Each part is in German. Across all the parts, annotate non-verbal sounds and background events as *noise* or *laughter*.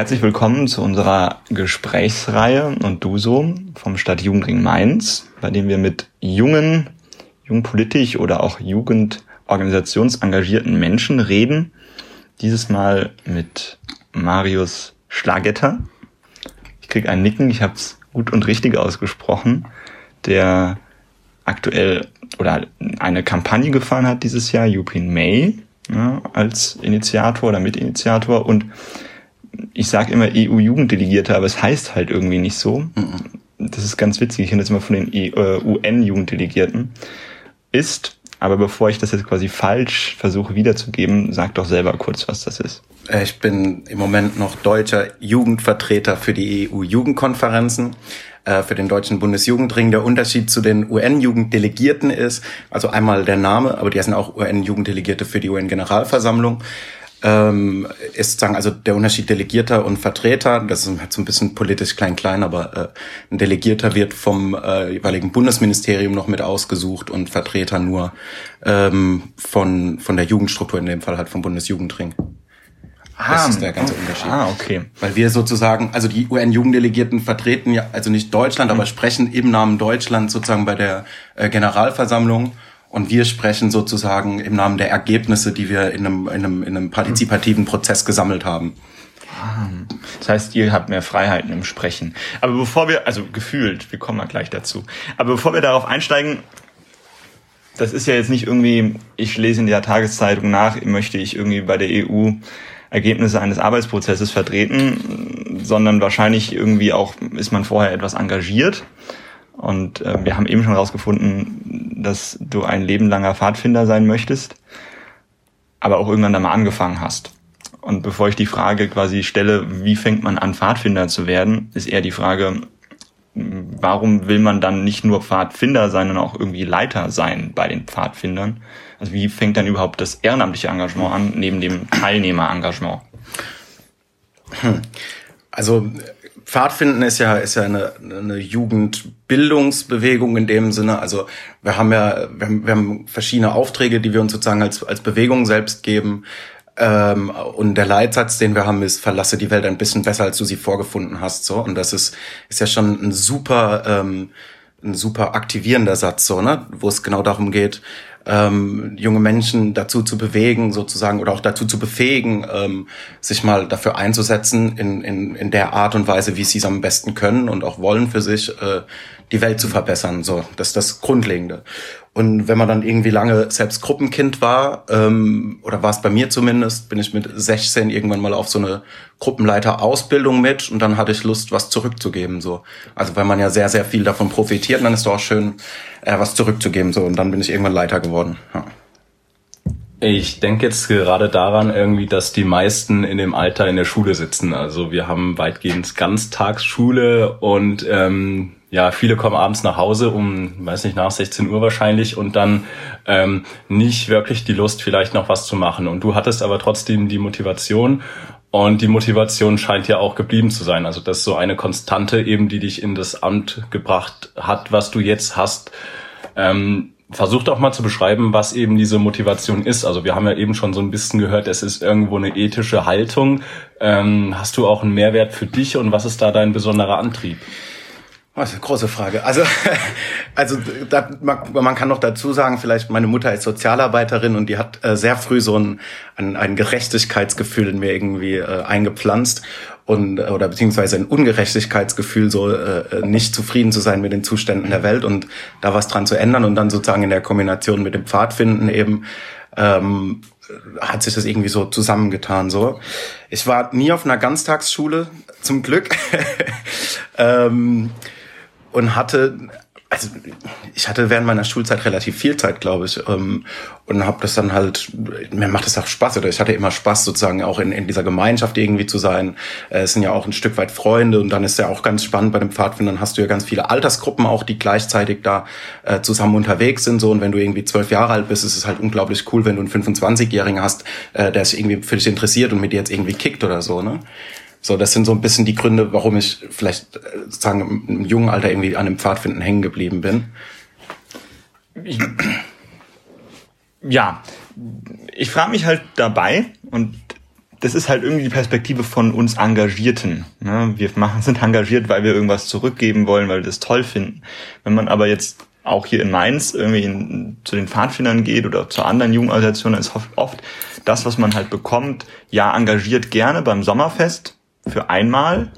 Herzlich willkommen zu unserer Gesprächsreihe und du so vom Stadtjugendring Mainz, bei dem wir mit jungen, jungpolitisch oder auch jugendorganisationsengagierten Menschen reden. Dieses Mal mit Marius Schlagetter. Ich krieg ein Nicken, ich habe es gut und richtig ausgesprochen, der aktuell oder eine Kampagne gefahren hat dieses Jahr, European May, ja, als Initiator oder Mitinitiator und ich sage immer EU-Jugenddelegierter, aber es heißt halt irgendwie nicht so. Das ist ganz witzig. Ich kenne das immer von den äh, UN-Jugenddelegierten. Ist, aber bevor ich das jetzt quasi falsch versuche wiederzugeben, sag doch selber kurz, was das ist. Ich bin im Moment noch deutscher Jugendvertreter für die EU-Jugendkonferenzen äh, für den Deutschen Bundesjugendring. Der Unterschied zu den UN-Jugenddelegierten ist, also einmal der Name, aber die sind auch UN-Jugenddelegierte für die UN-Generalversammlung ähm, ist sozusagen also der Unterschied Delegierter und Vertreter. Das ist halt so ein bisschen politisch klein-klein, aber äh, ein Delegierter wird vom äh, jeweiligen Bundesministerium noch mit ausgesucht und Vertreter nur ähm, von, von der Jugendstruktur, in dem Fall halt vom Bundesjugendring. Ah, das ist der ganze Unterschied. Ah, okay. Weil wir sozusagen, also die UN-Jugenddelegierten vertreten ja also nicht Deutschland, mhm. aber sprechen im Namen Deutschland sozusagen bei der äh, Generalversammlung und wir sprechen sozusagen im Namen der Ergebnisse, die wir in einem, in einem, in einem partizipativen Prozess gesammelt haben. Das heißt, ihr habt mehr Freiheiten im Sprechen. Aber bevor wir, also gefühlt, wir kommen mal gleich dazu. Aber bevor wir darauf einsteigen, das ist ja jetzt nicht irgendwie, ich lese in der Tageszeitung nach, möchte ich irgendwie bei der EU Ergebnisse eines Arbeitsprozesses vertreten, sondern wahrscheinlich irgendwie auch ist man vorher etwas engagiert und äh, wir haben eben schon herausgefunden, dass du ein lebenlanger Pfadfinder sein möchtest, aber auch irgendwann da angefangen hast. Und bevor ich die Frage quasi stelle, wie fängt man an, Pfadfinder zu werden, ist eher die Frage, warum will man dann nicht nur Pfadfinder sein, sondern auch irgendwie Leiter sein bei den Pfadfindern? Also wie fängt dann überhaupt das ehrenamtliche Engagement an, neben dem Teilnehmerengagement? Hm. Also Pfadfinden ist ja, ist ja eine, eine Jugendbildungsbewegung in dem Sinne. Also wir haben ja, wir haben, wir haben verschiedene Aufträge, die wir uns sozusagen als, als Bewegung selbst geben. Ähm, und der Leitsatz, den wir haben, ist, verlasse die Welt ein bisschen besser, als du sie vorgefunden hast. So. Und das ist, ist ja schon ein super, ähm, ein super aktivierender Satz, so, ne? wo es genau darum geht, ähm, junge Menschen dazu zu bewegen, sozusagen, oder auch dazu zu befähigen, ähm, sich mal dafür einzusetzen, in, in, in der Art und Weise, wie sie es am besten können und auch wollen für sich, äh, die Welt zu verbessern. So, das ist das Grundlegende. Und wenn man dann irgendwie lange selbst Gruppenkind war, ähm, oder war es bei mir zumindest, bin ich mit 16 irgendwann mal auf so eine Gruppenleiterausbildung mit und dann hatte ich Lust, was zurückzugeben. So, also weil man ja sehr, sehr viel davon profitiert, dann ist es auch schön, äh, was zurückzugeben. So, und dann bin ich irgendwann Leiter geworden. Ja. Ich denke jetzt gerade daran irgendwie, dass die meisten in dem Alter in der Schule sitzen. Also wir haben weitgehend Ganztagsschule und ähm, ja, viele kommen abends nach Hause um, weiß nicht, nach 16 Uhr wahrscheinlich und dann ähm, nicht wirklich die Lust, vielleicht noch was zu machen. Und du hattest aber trotzdem die Motivation und die Motivation scheint ja auch geblieben zu sein. Also das ist so eine Konstante eben, die dich in das Amt gebracht hat, was du jetzt hast. Ähm, versuch doch mal zu beschreiben, was eben diese Motivation ist. Also wir haben ja eben schon so ein bisschen gehört, es ist irgendwo eine ethische Haltung. Ähm, hast du auch einen Mehrwert für dich und was ist da dein besonderer Antrieb? Das ist eine große Frage. Also, *laughs* also da, man, kann noch dazu sagen, vielleicht meine Mutter ist Sozialarbeiterin und die hat äh, sehr früh so ein, ein, Gerechtigkeitsgefühl in mir irgendwie äh, eingepflanzt und oder beziehungsweise ein Ungerechtigkeitsgefühl, so äh, nicht zufrieden zu sein mit den Zuständen der Welt und da was dran zu ändern und dann sozusagen in der Kombination mit dem Pfadfinden eben ähm, hat sich das irgendwie so zusammengetan. So, ich war nie auf einer Ganztagsschule, zum Glück. *laughs* ähm, und hatte also ich hatte während meiner Schulzeit relativ viel Zeit, glaube ich, ähm, und habe das dann halt, mir macht es auch Spaß, oder ich hatte immer Spaß, sozusagen auch in, in dieser Gemeinschaft irgendwie zu sein. Äh, es sind ja auch ein Stück weit Freunde und dann ist ja auch ganz spannend bei den Pfadfindern, hast du ja ganz viele Altersgruppen auch, die gleichzeitig da äh, zusammen unterwegs sind, so, und wenn du irgendwie zwölf Jahre alt bist, ist es halt unglaublich cool, wenn du einen 25-Jährigen hast, äh, der sich irgendwie für dich interessiert und mit dir jetzt irgendwie kickt oder so, ne? So, das sind so ein bisschen die Gründe, warum ich vielleicht äh, sozusagen im jungen Alter irgendwie an dem Pfadfinden hängen geblieben bin. Ja, ich frage mich halt dabei und das ist halt irgendwie die Perspektive von uns Engagierten. Ne? Wir machen, sind engagiert, weil wir irgendwas zurückgeben wollen, weil wir das toll finden. Wenn man aber jetzt auch hier in Mainz irgendwie in, zu den Pfadfindern geht oder zu anderen Jugendorganisationen, ist oft das, was man halt bekommt, ja, engagiert gerne beim Sommerfest für einmal,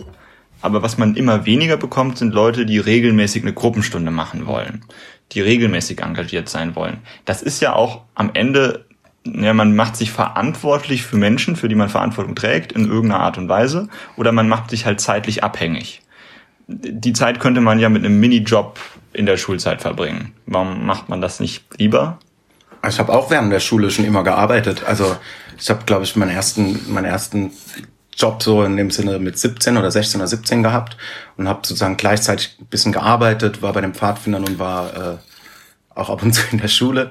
aber was man immer weniger bekommt, sind Leute, die regelmäßig eine Gruppenstunde machen wollen, die regelmäßig engagiert sein wollen. Das ist ja auch am Ende ja, man macht sich verantwortlich für Menschen, für die man Verantwortung trägt, in irgendeiner Art und Weise, oder man macht sich halt zeitlich abhängig. Die Zeit könnte man ja mit einem Minijob in der Schulzeit verbringen. Warum macht man das nicht lieber? Ich habe auch während der Schule schon immer gearbeitet. Also ich habe, glaube ich, meinen ersten, meinen ersten Job so in dem Sinne mit 17 oder 16 oder 17 gehabt und habe sozusagen gleichzeitig ein bisschen gearbeitet, war bei den Pfadfindern und war äh, auch ab und zu in der Schule.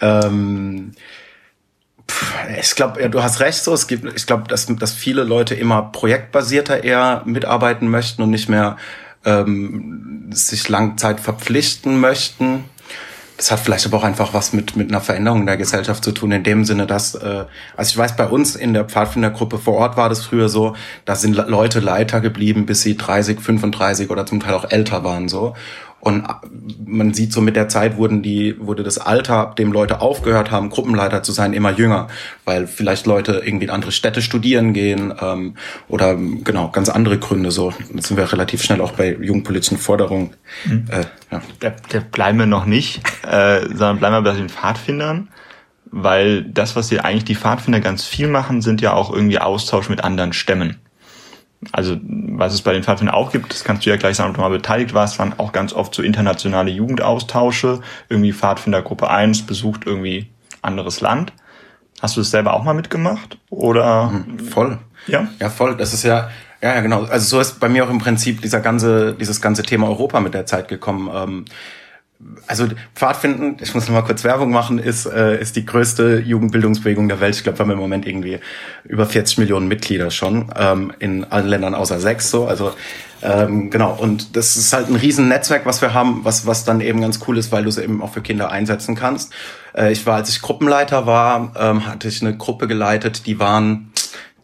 Ähm, ich glaube, ja, du hast recht so. Es gibt, ich glaube, dass, dass viele Leute immer projektbasierter eher mitarbeiten möchten und nicht mehr ähm, sich Langzeit verpflichten möchten. Das hat vielleicht aber auch einfach was mit, mit einer Veränderung der Gesellschaft zu tun, in dem Sinne, dass, äh, also ich weiß, bei uns in der Pfadfindergruppe vor Ort war das früher so, da sind Leute Leiter geblieben, bis sie 30, 35 oder zum Teil auch älter waren so. Und man sieht so mit der Zeit wurden die, wurde das Alter, ab dem Leute aufgehört haben, Gruppenleiter zu sein, immer jünger, weil vielleicht Leute irgendwie in andere Städte studieren gehen ähm, oder genau ganz andere Gründe. So jetzt sind wir relativ schnell auch bei jugendpolitischen Forderungen. Mhm. Äh, ja. da, da bleiben wir noch nicht, äh, sondern bleiben wir bei den Pfadfindern, weil das, was hier eigentlich die Pfadfinder ganz viel machen, sind ja auch irgendwie Austausch mit anderen Stämmen also was es bei den Pfadfindern auch gibt, das kannst du ja gleich sagen, ob du mal beteiligt warst, waren auch ganz oft so internationale Jugendaustausche. Irgendwie Pfadfindergruppe 1 besucht irgendwie anderes Land. Hast du das selber auch mal mitgemacht? Oder? Hm, voll. Ja? Ja, voll. Das ist ja, ja, ja, genau. Also so ist bei mir auch im Prinzip dieser ganze, dieses ganze Thema Europa mit der Zeit gekommen. Ähm, also Pfadfinden, ich muss noch mal kurz Werbung machen, ist, äh, ist die größte Jugendbildungsbewegung der Welt. Ich glaube, wir haben im Moment irgendwie über 40 Millionen Mitglieder schon ähm, in allen Ländern außer sechs. So, also ähm, genau. Und das ist halt ein riesen Netzwerk, was wir haben, was was dann eben ganz cool ist, weil du es eben auch für Kinder einsetzen kannst. Äh, ich war, als ich Gruppenleiter war, ähm, hatte ich eine Gruppe geleitet, die waren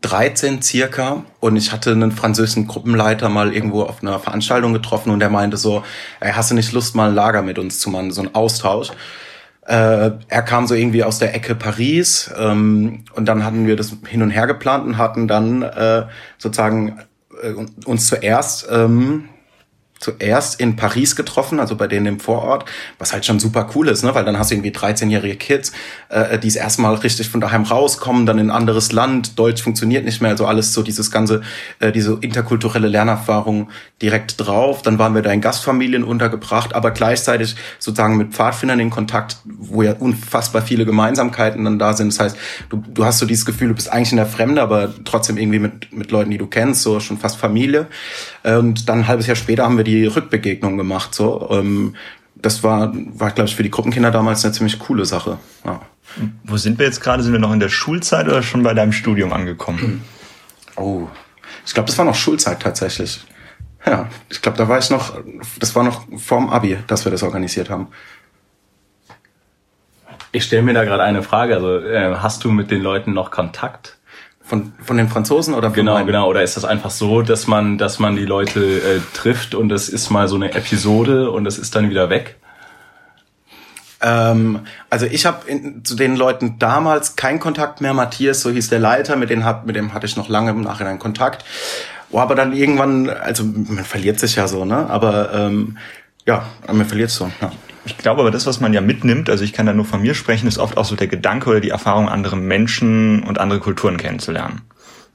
13 circa und ich hatte einen französischen Gruppenleiter mal irgendwo auf einer Veranstaltung getroffen und der meinte so, ey, hast du nicht Lust mal ein Lager mit uns zu machen, so ein Austausch. Äh, er kam so irgendwie aus der Ecke Paris ähm, und dann hatten wir das hin und her geplant und hatten dann äh, sozusagen äh, uns zuerst ähm, zuerst in Paris getroffen, also bei denen im Vorort, was halt schon super cool ist, ne? weil dann hast du irgendwie 13-jährige Kids, äh, die es erstmal richtig von daheim rauskommen, dann in ein anderes Land, Deutsch funktioniert nicht mehr, also alles so dieses ganze, äh, diese interkulturelle Lernerfahrung direkt drauf. Dann waren wir da in Gastfamilien untergebracht, aber gleichzeitig sozusagen mit Pfadfindern in Kontakt, wo ja unfassbar viele Gemeinsamkeiten dann da sind. Das heißt, du, du hast so dieses Gefühl, du bist eigentlich in der Fremde, aber trotzdem irgendwie mit, mit Leuten, die du kennst, so schon fast Familie. Und dann ein halbes Jahr später haben wir die Rückbegegnung gemacht. So, ähm, das war, war glaube ich, für die Gruppenkinder damals eine ziemlich coole Sache. Ja. Wo sind wir jetzt gerade? Sind wir noch in der Schulzeit oder schon bei deinem Studium angekommen? *clears throat* Oh, ich glaube, das war noch Schulzeit tatsächlich. Ja, ich glaube, da war ich noch, das war noch vorm Abi, dass wir das organisiert haben. Ich stelle mir da gerade eine Frage. Also äh, hast du mit den Leuten noch Kontakt? Von, von den Franzosen oder von Genau, meinen? genau. Oder ist das einfach so, dass man, dass man die Leute äh, trifft und das ist mal so eine Episode und das ist dann wieder weg? Ähm, also ich habe zu den Leuten damals keinen Kontakt mehr. Matthias, so hieß der Leiter, mit dem, hat, mit dem hatte ich noch lange im Nachhinein Kontakt. Oh, aber dann irgendwann, also man verliert sich ja so, ne? Aber ähm, ja, man verliert so. Ja. Ich glaube aber, das, was man ja mitnimmt, also ich kann da nur von mir sprechen, ist oft auch so der Gedanke oder die Erfahrung, andere Menschen und andere Kulturen kennenzulernen.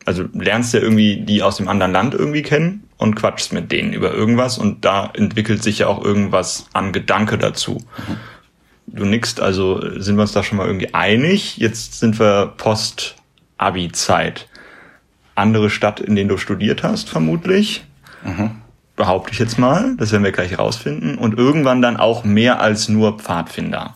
Also lernst ja irgendwie die aus dem anderen Land irgendwie kennen und quatschst mit denen über irgendwas und da entwickelt sich ja auch irgendwas an Gedanke dazu. Mhm. Du nickst, also sind wir uns da schon mal irgendwie einig. Jetzt sind wir Post-Abi-Zeit. Andere Stadt, in denen du studiert hast, vermutlich. Mhm behaupte ich jetzt mal, das werden wir gleich rausfinden, und irgendwann dann auch mehr als nur Pfadfinder.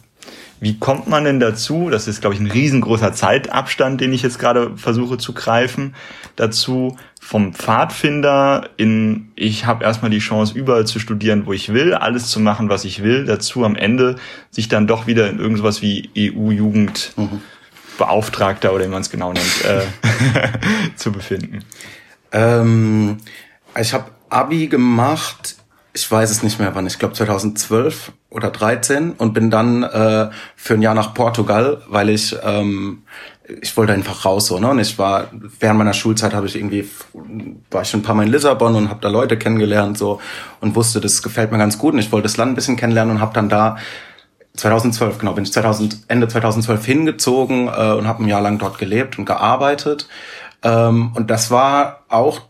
Wie kommt man denn dazu, das ist, glaube ich, ein riesengroßer Zeitabstand, den ich jetzt gerade versuche zu greifen, dazu vom Pfadfinder in, ich habe erstmal die Chance, überall zu studieren, wo ich will, alles zu machen, was ich will, dazu am Ende sich dann doch wieder in irgendwas wie EU-Jugend mhm. Oder wie man es genau nennt, äh, *laughs* *laughs* zu befinden? Ähm, ich habe Abi gemacht, ich weiß es nicht mehr wann, ich glaube 2012 oder 13 und bin dann äh, für ein Jahr nach Portugal, weil ich ähm, ich wollte einfach raus so ne? Und ich war während meiner Schulzeit habe ich irgendwie war ich schon ein paar Mal in Lissabon und habe da Leute kennengelernt so und wusste das gefällt mir ganz gut und ich wollte das Land ein bisschen kennenlernen und habe dann da 2012 genau bin ich 2000 Ende 2012 hingezogen äh, und habe ein Jahr lang dort gelebt und gearbeitet. Ähm, und das war auch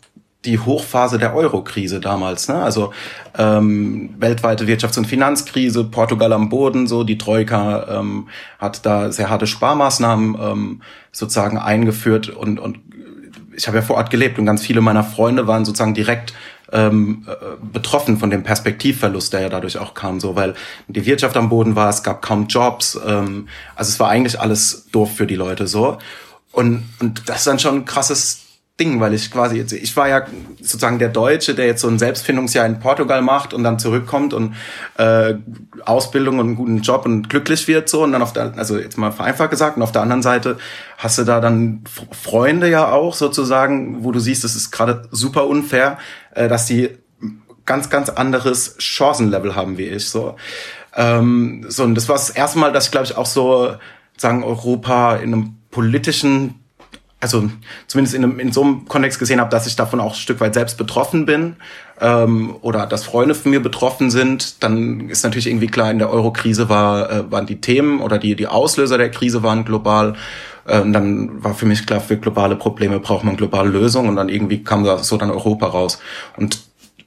die Hochphase der Euro-Krise damals. Ne? Also ähm, weltweite Wirtschafts- und Finanzkrise, Portugal am Boden, so die Troika ähm, hat da sehr harte Sparmaßnahmen ähm, sozusagen eingeführt und, und ich habe ja vor Ort gelebt und ganz viele meiner Freunde waren sozusagen direkt ähm, äh, betroffen von dem Perspektivverlust, der ja dadurch auch kam, so weil die Wirtschaft am Boden war, es gab kaum Jobs, ähm, also es war eigentlich alles doof für die Leute so und und das ist dann schon ein krasses Ding, weil ich quasi jetzt, ich war ja sozusagen der Deutsche, der jetzt so ein Selbstfindungsjahr in Portugal macht und dann zurückkommt und äh, Ausbildung und einen guten Job und glücklich wird so und dann auf der, also jetzt mal vereinfacht gesagt, und auf der anderen Seite hast du da dann Freunde ja auch sozusagen, wo du siehst, es ist gerade super unfair, äh, dass die ganz, ganz anderes Chancenlevel haben wie ich so. Ähm, so und das war das erste Mal, dass ich glaube ich auch so sagen Europa in einem politischen also zumindest in, einem, in so einem Kontext gesehen habe, dass ich davon auch ein Stück weit selbst betroffen bin ähm, oder dass Freunde von mir betroffen sind, dann ist natürlich irgendwie klar, in der Euro-Krise war, äh, waren die Themen oder die, die Auslöser der Krise waren global. Äh, und dann war für mich klar, für globale Probleme braucht man globale Lösungen und dann irgendwie kam da so dann Europa raus. Und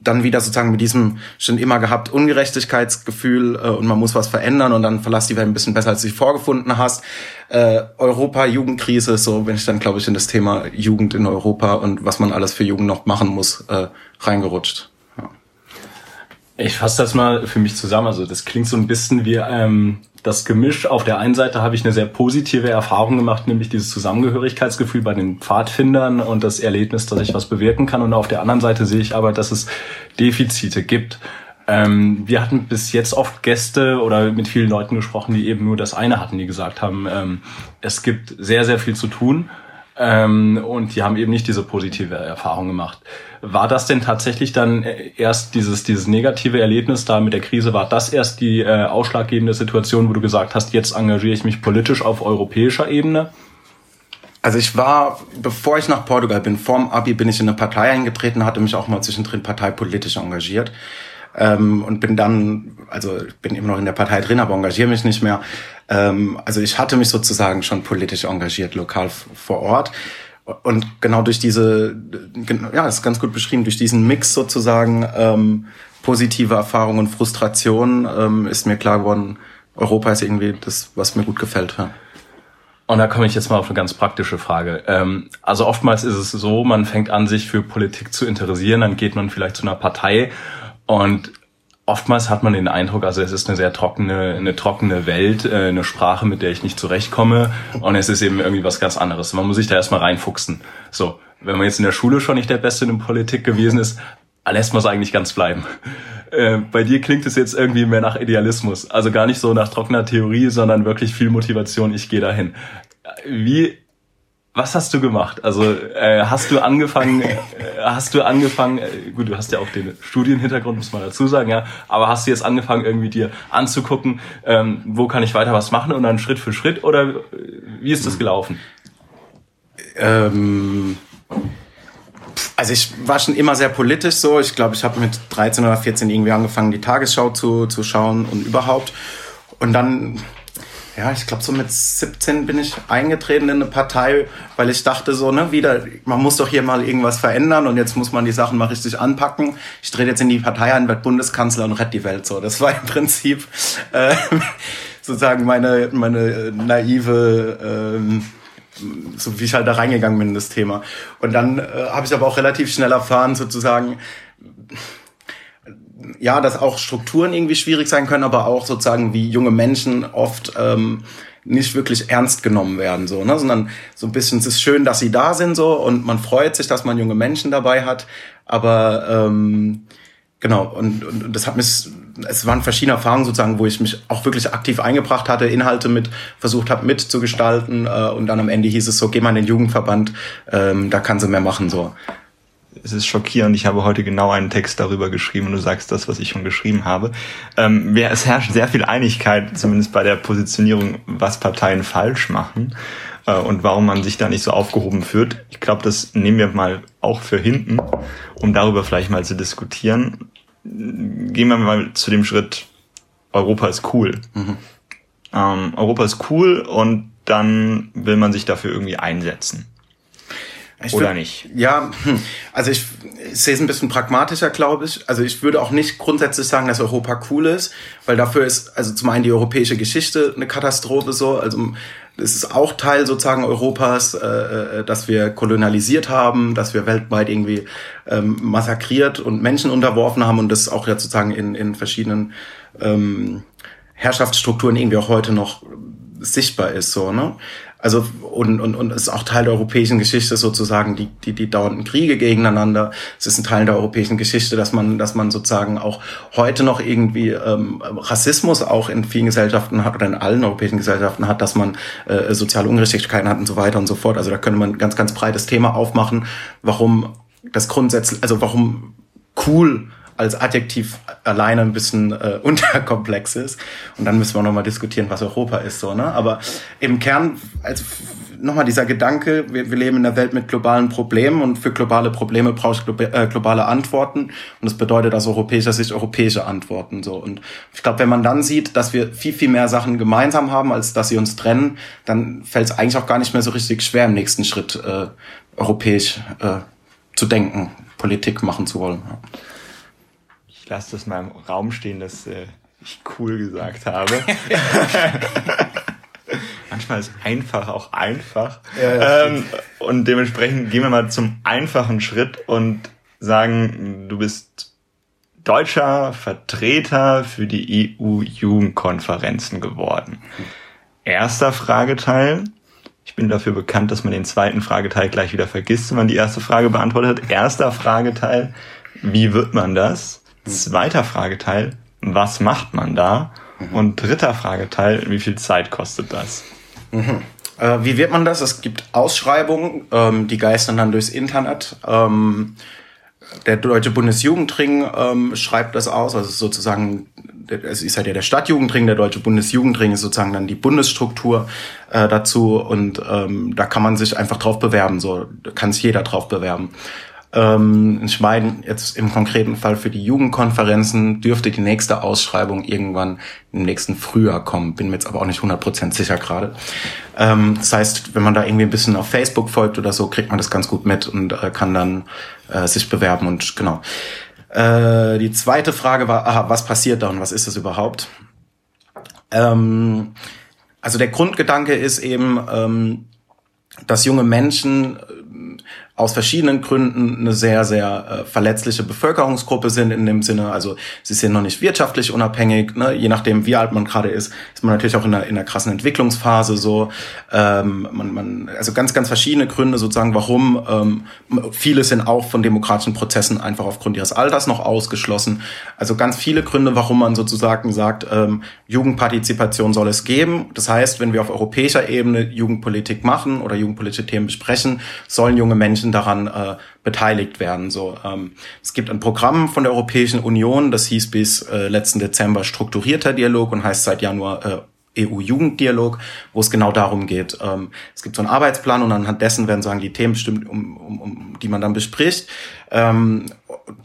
dann wieder sozusagen mit diesem schon immer gehabt Ungerechtigkeitsgefühl äh, und man muss was verändern und dann verlass die Welt ein bisschen besser, als du sie vorgefunden hast. Äh, Europa, Jugendkrise, so wenn ich dann, glaube ich, in das Thema Jugend in Europa und was man alles für Jugend noch machen muss, äh, reingerutscht. Ich fasse das mal für mich zusammen. Also das klingt so ein bisschen wie ähm, das Gemisch. Auf der einen Seite habe ich eine sehr positive Erfahrung gemacht, nämlich dieses Zusammengehörigkeitsgefühl bei den Pfadfindern und das Erlebnis, dass ich was bewirken kann. Und auf der anderen Seite sehe ich aber, dass es Defizite gibt. Ähm, wir hatten bis jetzt oft Gäste oder mit vielen Leuten gesprochen, die eben nur das eine hatten, die gesagt haben, ähm, es gibt sehr, sehr viel zu tun ähm, und die haben eben nicht diese positive Erfahrung gemacht. War das denn tatsächlich dann erst dieses, dieses negative Erlebnis da mit der Krise, war das erst die äh, ausschlaggebende Situation, wo du gesagt hast, jetzt engagiere ich mich politisch auf europäischer Ebene? Also ich war, bevor ich nach Portugal bin, vorm Abi bin ich in eine Partei eingetreten, hatte mich auch mal zwischendrin parteipolitisch engagiert ähm, und bin dann, also bin immer noch in der Partei drin, aber engagiere mich nicht mehr. Ähm, also ich hatte mich sozusagen schon politisch engagiert, lokal vor Ort. Und genau durch diese, ja, ist ganz gut beschrieben, durch diesen Mix sozusagen ähm, positive Erfahrungen und Frustration ähm, ist mir klar geworden, Europa ist irgendwie das, was mir gut gefällt. Ja. Und da komme ich jetzt mal auf eine ganz praktische Frage. Ähm, also oftmals ist es so, man fängt an, sich für Politik zu interessieren, dann geht man vielleicht zu einer Partei und oftmals hat man den Eindruck, also es ist eine sehr trockene, eine trockene Welt, äh, eine Sprache, mit der ich nicht zurechtkomme und es ist eben irgendwie was ganz anderes. Man muss sich da erstmal reinfuchsen. So, wenn man jetzt in der Schule schon nicht der Beste in Politik gewesen ist, lässt man es eigentlich ganz bleiben. Äh, bei dir klingt es jetzt irgendwie mehr nach Idealismus, also gar nicht so nach trockener Theorie, sondern wirklich viel Motivation, ich gehe dahin. Wie was hast du gemacht? Also äh, hast du angefangen, *laughs* äh, hast du angefangen, äh, gut, du hast ja auch den Studienhintergrund, muss man dazu sagen, ja, aber hast du jetzt angefangen, irgendwie dir anzugucken, ähm, wo kann ich weiter was machen und dann Schritt für Schritt oder äh, wie ist das gelaufen? Ähm, also ich war schon immer sehr politisch so. Ich glaube, ich habe mit 13 oder 14 irgendwie angefangen, die Tagesschau zu, zu schauen und überhaupt. Und dann ja, ich glaube, so mit 17 bin ich eingetreten in eine Partei, weil ich dachte so, ne, wieder, man muss doch hier mal irgendwas verändern und jetzt muss man die Sachen mal richtig anpacken. Ich drehe jetzt in die Partei ein, werde Bundeskanzler und rette die Welt so. Das war im Prinzip äh, *laughs* sozusagen meine, meine naive, ähm, so wie ich halt da reingegangen bin in das Thema. Und dann äh, habe ich aber auch relativ schnell erfahren, sozusagen, ja, dass auch Strukturen irgendwie schwierig sein können, aber auch sozusagen wie junge Menschen oft ähm, nicht wirklich ernst genommen werden, so, ne? sondern so ein bisschen, es ist schön, dass sie da sind so und man freut sich, dass man junge Menschen dabei hat, aber ähm, genau, und, und, und das hat mich es waren verschiedene Erfahrungen sozusagen, wo ich mich auch wirklich aktiv eingebracht hatte, Inhalte mit versucht habe mitzugestalten äh, und dann am Ende hieß es so, geh mal in den Jugendverband, ähm, da kann sie mehr machen so. Es ist schockierend. Ich habe heute genau einen Text darüber geschrieben und du sagst das, was ich schon geschrieben habe. Ähm, es herrscht sehr viel Einigkeit, zumindest bei der Positionierung, was Parteien falsch machen äh, und warum man sich da nicht so aufgehoben fühlt. Ich glaube, das nehmen wir mal auch für hinten, um darüber vielleicht mal zu diskutieren. Gehen wir mal zu dem Schritt, Europa ist cool. Mhm. Ähm, Europa ist cool und dann will man sich dafür irgendwie einsetzen. Ich Oder würd, nicht? Ja, hm, also ich, ich sehe es ein bisschen pragmatischer, glaube ich. Also ich würde auch nicht grundsätzlich sagen, dass Europa cool ist, weil dafür ist also zum einen die europäische Geschichte eine Katastrophe so. Also es ist auch Teil sozusagen Europas, äh, äh, dass wir kolonialisiert haben, dass wir weltweit irgendwie ähm, massakriert und Menschen unterworfen haben und das auch ja sozusagen in, in verschiedenen ähm, Herrschaftsstrukturen irgendwie auch heute noch sichtbar ist so ne also und, und, und es ist auch Teil der europäischen Geschichte sozusagen die, die, die dauernden Kriege gegeneinander. Es ist ein Teil der europäischen Geschichte, dass man, dass man sozusagen auch heute noch irgendwie ähm, Rassismus auch in vielen Gesellschaften hat oder in allen europäischen Gesellschaften hat, dass man äh, soziale Ungerechtigkeiten hat und so weiter und so fort. Also da könnte man ein ganz, ganz breites Thema aufmachen, warum das grundsätzlich, also warum cool als Adjektiv alleine ein bisschen äh, *laughs* unterkomplex ist. Und dann müssen wir nochmal diskutieren, was Europa ist. so. Ne? Aber im Kern, also nochmal dieser Gedanke, wir, wir leben in einer Welt mit globalen Problemen und für globale Probleme brauchst du äh, globale Antworten. Und das bedeutet aus europäischer Sicht europäische Antworten. so. Und ich glaube, wenn man dann sieht, dass wir viel, viel mehr Sachen gemeinsam haben, als dass sie uns trennen, dann fällt es eigentlich auch gar nicht mehr so richtig schwer, im nächsten Schritt äh, europäisch äh, zu denken, Politik machen zu wollen. Ja lasse das mal im Raum stehen, dass äh, ich cool gesagt habe. *laughs* Manchmal ist einfach auch einfach. Ja, ähm, und dementsprechend gehen wir mal zum einfachen Schritt und sagen, du bist deutscher Vertreter für die EU-Jugendkonferenzen geworden. Erster Frageteil. Ich bin dafür bekannt, dass man den zweiten Frageteil gleich wieder vergisst, wenn man die erste Frage beantwortet hat. Erster Frageteil. Wie wird man das? Zweiter Frageteil, was macht man da? Mhm. Und dritter Frageteil, wie viel Zeit kostet das? Mhm. Äh, wie wird man das? Es gibt Ausschreibungen, ähm, die geistern dann durchs Internet. Ähm, der Deutsche Bundesjugendring ähm, schreibt das aus, also sozusagen, es ist halt ja der Stadtjugendring, der Deutsche Bundesjugendring ist sozusagen dann die Bundesstruktur äh, dazu und ähm, da kann man sich einfach drauf bewerben, so kann sich jeder drauf bewerben. Ähm, ich meine, jetzt im konkreten Fall für die Jugendkonferenzen dürfte die nächste Ausschreibung irgendwann im nächsten Frühjahr kommen. Bin mir jetzt aber auch nicht 100% sicher gerade. Ähm, das heißt, wenn man da irgendwie ein bisschen auf Facebook folgt oder so, kriegt man das ganz gut mit und äh, kann dann äh, sich bewerben und genau. Äh, die zweite Frage war, aha, was passiert da und was ist das überhaupt? Ähm, also der Grundgedanke ist eben, dass junge Menschen aus verschiedenen Gründen eine sehr, sehr äh, verletzliche Bevölkerungsgruppe sind in dem Sinne. Also sie sind noch nicht wirtschaftlich unabhängig. Ne? Je nachdem, wie alt man gerade ist, ist man natürlich auch in einer, in einer krassen Entwicklungsphase so. Ähm, man, man, also ganz, ganz verschiedene Gründe sozusagen, warum. Ähm, viele sind auch von demokratischen Prozessen einfach aufgrund ihres Alters noch ausgeschlossen. Also ganz viele Gründe, warum man sozusagen sagt, ähm, Jugendpartizipation soll es geben. Das heißt, wenn wir auf europäischer Ebene Jugendpolitik machen oder jugendpolitische Themen besprechen, sollen junge Menschen Menschen daran äh, beteiligt werden. So, ähm, es gibt ein Programm von der Europäischen Union, das hieß bis äh, letzten Dezember strukturierter Dialog und heißt seit Januar äh, EU-Jugenddialog, wo es genau darum geht. Ähm, es gibt so einen Arbeitsplan und anhand dessen werden sagen die Themen bestimmt, um, um, um die man dann bespricht. Ähm,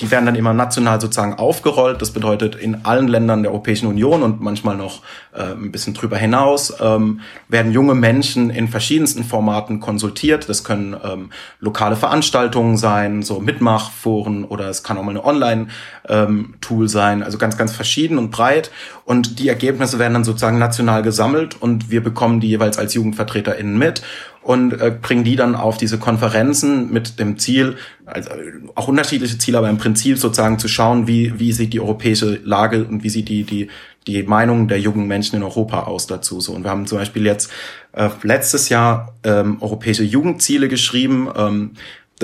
die werden dann immer national sozusagen aufgerollt. Das bedeutet, in allen Ländern der Europäischen Union und manchmal noch äh, ein bisschen drüber hinaus ähm, werden junge Menschen in verschiedensten Formaten konsultiert. Das können ähm, lokale Veranstaltungen sein, so Mitmachforen oder es kann auch mal eine Online-Tool ähm, sein. Also ganz, ganz verschieden und breit. Und die Ergebnisse werden dann sozusagen national gesammelt und wir bekommen die jeweils als JugendvertreterInnen mit und äh, bringen die dann auf diese Konferenzen mit dem Ziel, also auch unterschiedliche Ziele, aber im Prinzip sozusagen zu schauen, wie, wie sieht die europäische Lage und wie sieht die, die, die Meinung der jungen Menschen in Europa aus dazu. So. Und wir haben zum Beispiel jetzt äh, letztes Jahr ähm, europäische Jugendziele geschrieben. Ähm,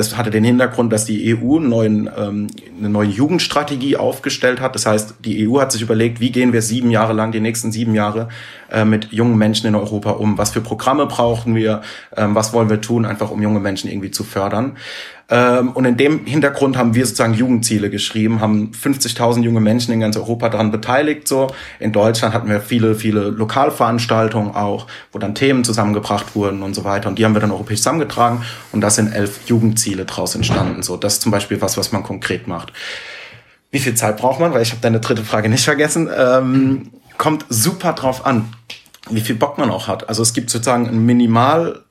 das hatte den Hintergrund, dass die EU einen neuen, ähm, eine neue Jugendstrategie aufgestellt hat. Das heißt, die EU hat sich überlegt, wie gehen wir sieben Jahre lang, die nächsten sieben Jahre äh, mit jungen Menschen in Europa um? Was für Programme brauchen wir? Ähm, was wollen wir tun, einfach um junge Menschen irgendwie zu fördern? Ähm, und in dem Hintergrund haben wir sozusagen Jugendziele geschrieben, haben 50.000 junge Menschen in ganz Europa daran beteiligt. So in Deutschland hatten wir viele, viele Lokalveranstaltungen auch, wo dann Themen zusammengebracht wurden und so weiter. Und die haben wir dann europäisch zusammengetragen. Und das sind elf Jugendziele draus entstanden. So, das ist zum Beispiel was, was man konkret macht. Wie viel Zeit braucht man? Weil ich habe deine dritte Frage nicht vergessen. Ähm, kommt super drauf an, wie viel Bock man auch hat. Also es gibt sozusagen ein Minimal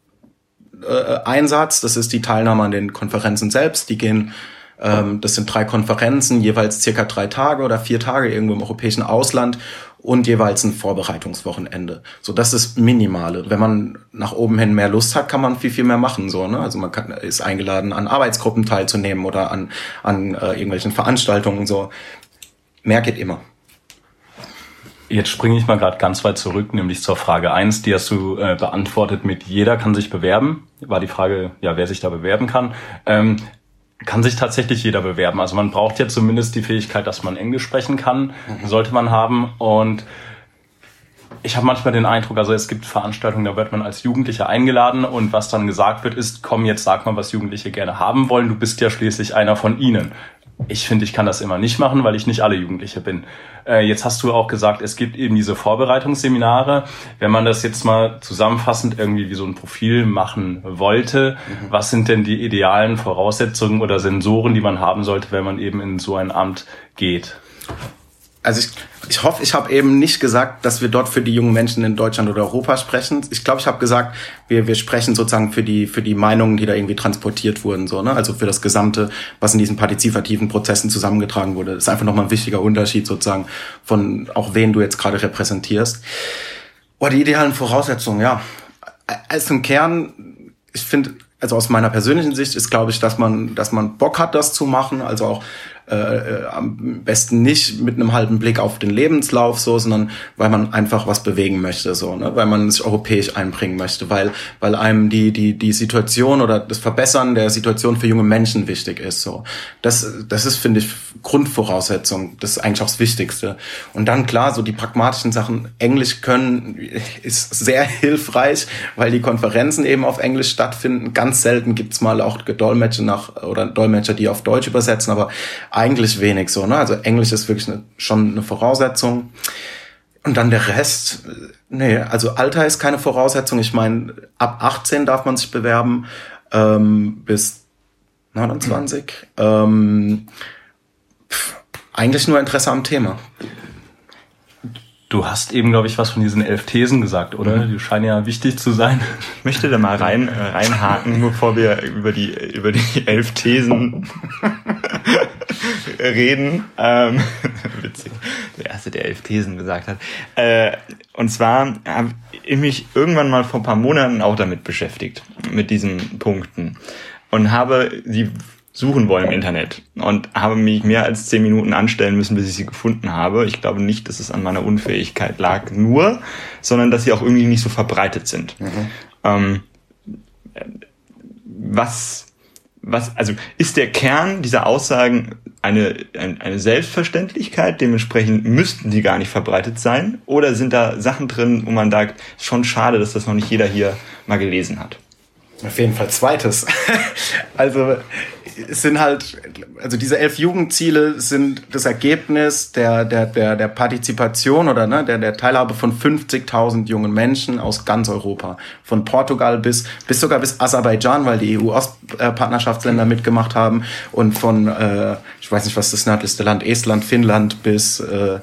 äh, Einsatz. Das ist die Teilnahme an den Konferenzen selbst. Die gehen, ähm, das sind drei Konferenzen, jeweils circa drei Tage oder vier Tage irgendwo im europäischen Ausland und jeweils ein Vorbereitungswochenende. So, das ist minimale. Wenn man nach oben hin mehr Lust hat, kann man viel, viel mehr machen. So, ne? Also man kann, ist eingeladen, an Arbeitsgruppen teilzunehmen oder an, an äh, irgendwelchen Veranstaltungen. So, mehr geht immer. Jetzt springe ich mal gerade ganz weit zurück, nämlich zur Frage eins, die hast du äh, beantwortet mit jeder kann sich bewerben. War die Frage, ja, wer sich da bewerben kann. Ähm, kann sich tatsächlich jeder bewerben. Also man braucht ja zumindest die Fähigkeit, dass man Englisch sprechen kann, mhm. sollte man haben. Und ich habe manchmal den Eindruck, also es gibt Veranstaltungen, da wird man als Jugendlicher eingeladen und was dann gesagt wird, ist, komm, jetzt sag mal, was Jugendliche gerne haben wollen. Du bist ja schließlich einer von ihnen ich finde, ich kann das immer nicht machen, weil ich nicht alle Jugendliche bin. Äh, jetzt hast du auch gesagt, es gibt eben diese Vorbereitungsseminare. Wenn man das jetzt mal zusammenfassend irgendwie wie so ein Profil machen wollte, mhm. was sind denn die idealen Voraussetzungen oder Sensoren, die man haben sollte, wenn man eben in so ein Amt geht? also ich, ich hoffe, ich habe eben nicht gesagt, dass wir dort für die jungen Menschen in Deutschland oder Europa sprechen. Ich glaube, ich habe gesagt, wir, wir sprechen sozusagen für die, für die Meinungen, die da irgendwie transportiert wurden, so, ne? Also für das Gesamte, was in diesen partizipativen Prozessen zusammengetragen wurde. Das ist einfach nochmal ein wichtiger Unterschied sozusagen von auch wen du jetzt gerade repräsentierst. Oh, die idealen Voraussetzungen, ja. Als im Kern, ich finde, also aus meiner persönlichen Sicht ist, glaube ich, dass man, dass man Bock hat, das zu machen. Also auch äh, äh, am besten nicht mit einem halben Blick auf den Lebenslauf so, sondern weil man einfach was bewegen möchte, so, ne? weil man sich europäisch einbringen möchte, weil, weil einem die, die, die Situation oder das Verbessern der Situation für junge Menschen wichtig ist. So. Das, das ist, finde ich, Grundvoraussetzung. Das ist eigentlich auch das Wichtigste. Und dann klar, so die pragmatischen Sachen, Englisch können, ist sehr *laughs* hilfreich, weil die Konferenzen eben auf Englisch stattfinden. Ganz selten gibt's mal auch Dolmetscher nach oder Dolmetscher, die auf Deutsch übersetzen, aber eigentlich wenig so. Ne? Also Englisch ist wirklich eine, schon eine Voraussetzung. Und dann der Rest, nee, also Alter ist keine Voraussetzung. Ich meine, ab 18 darf man sich bewerben ähm, bis 29. Ähm, pff, eigentlich nur Interesse am Thema. Du hast eben, glaube ich, was von diesen elf Thesen gesagt, oder? Mhm. Die scheinen ja wichtig zu sein. Ich möchte da mal rein, äh, reinhaken, bevor wir über die, über die elf Thesen reden. Ähm, *laughs* witzig. Der erste, der elf Thesen gesagt hat. Äh, und zwar habe ich mich irgendwann mal vor ein paar Monaten auch damit beschäftigt, mit diesen Punkten. Und habe die suchen wollen im Internet und habe mich mehr als zehn Minuten anstellen müssen, bis ich sie gefunden habe. Ich glaube nicht, dass es an meiner Unfähigkeit lag, nur, sondern dass sie auch irgendwie nicht so verbreitet sind. Mhm. Ähm, was, was, also ist der Kern dieser Aussagen eine, eine Selbstverständlichkeit, dementsprechend müssten die gar nicht verbreitet sein? Oder sind da Sachen drin, wo man sagt, schon schade, dass das noch nicht jeder hier mal gelesen hat? Auf jeden Fall zweites. *laughs* also es sind halt, also diese elf Jugendziele sind das Ergebnis der, der, der, der Partizipation oder ne, der, der Teilhabe von 50.000 jungen Menschen aus ganz Europa. Von Portugal bis, bis sogar bis Aserbaidschan, weil die EU-Ostpartnerschaftsländer mitgemacht haben und von, äh, ich weiß nicht, was das nördlichste Land, Estland, Finnland bis äh,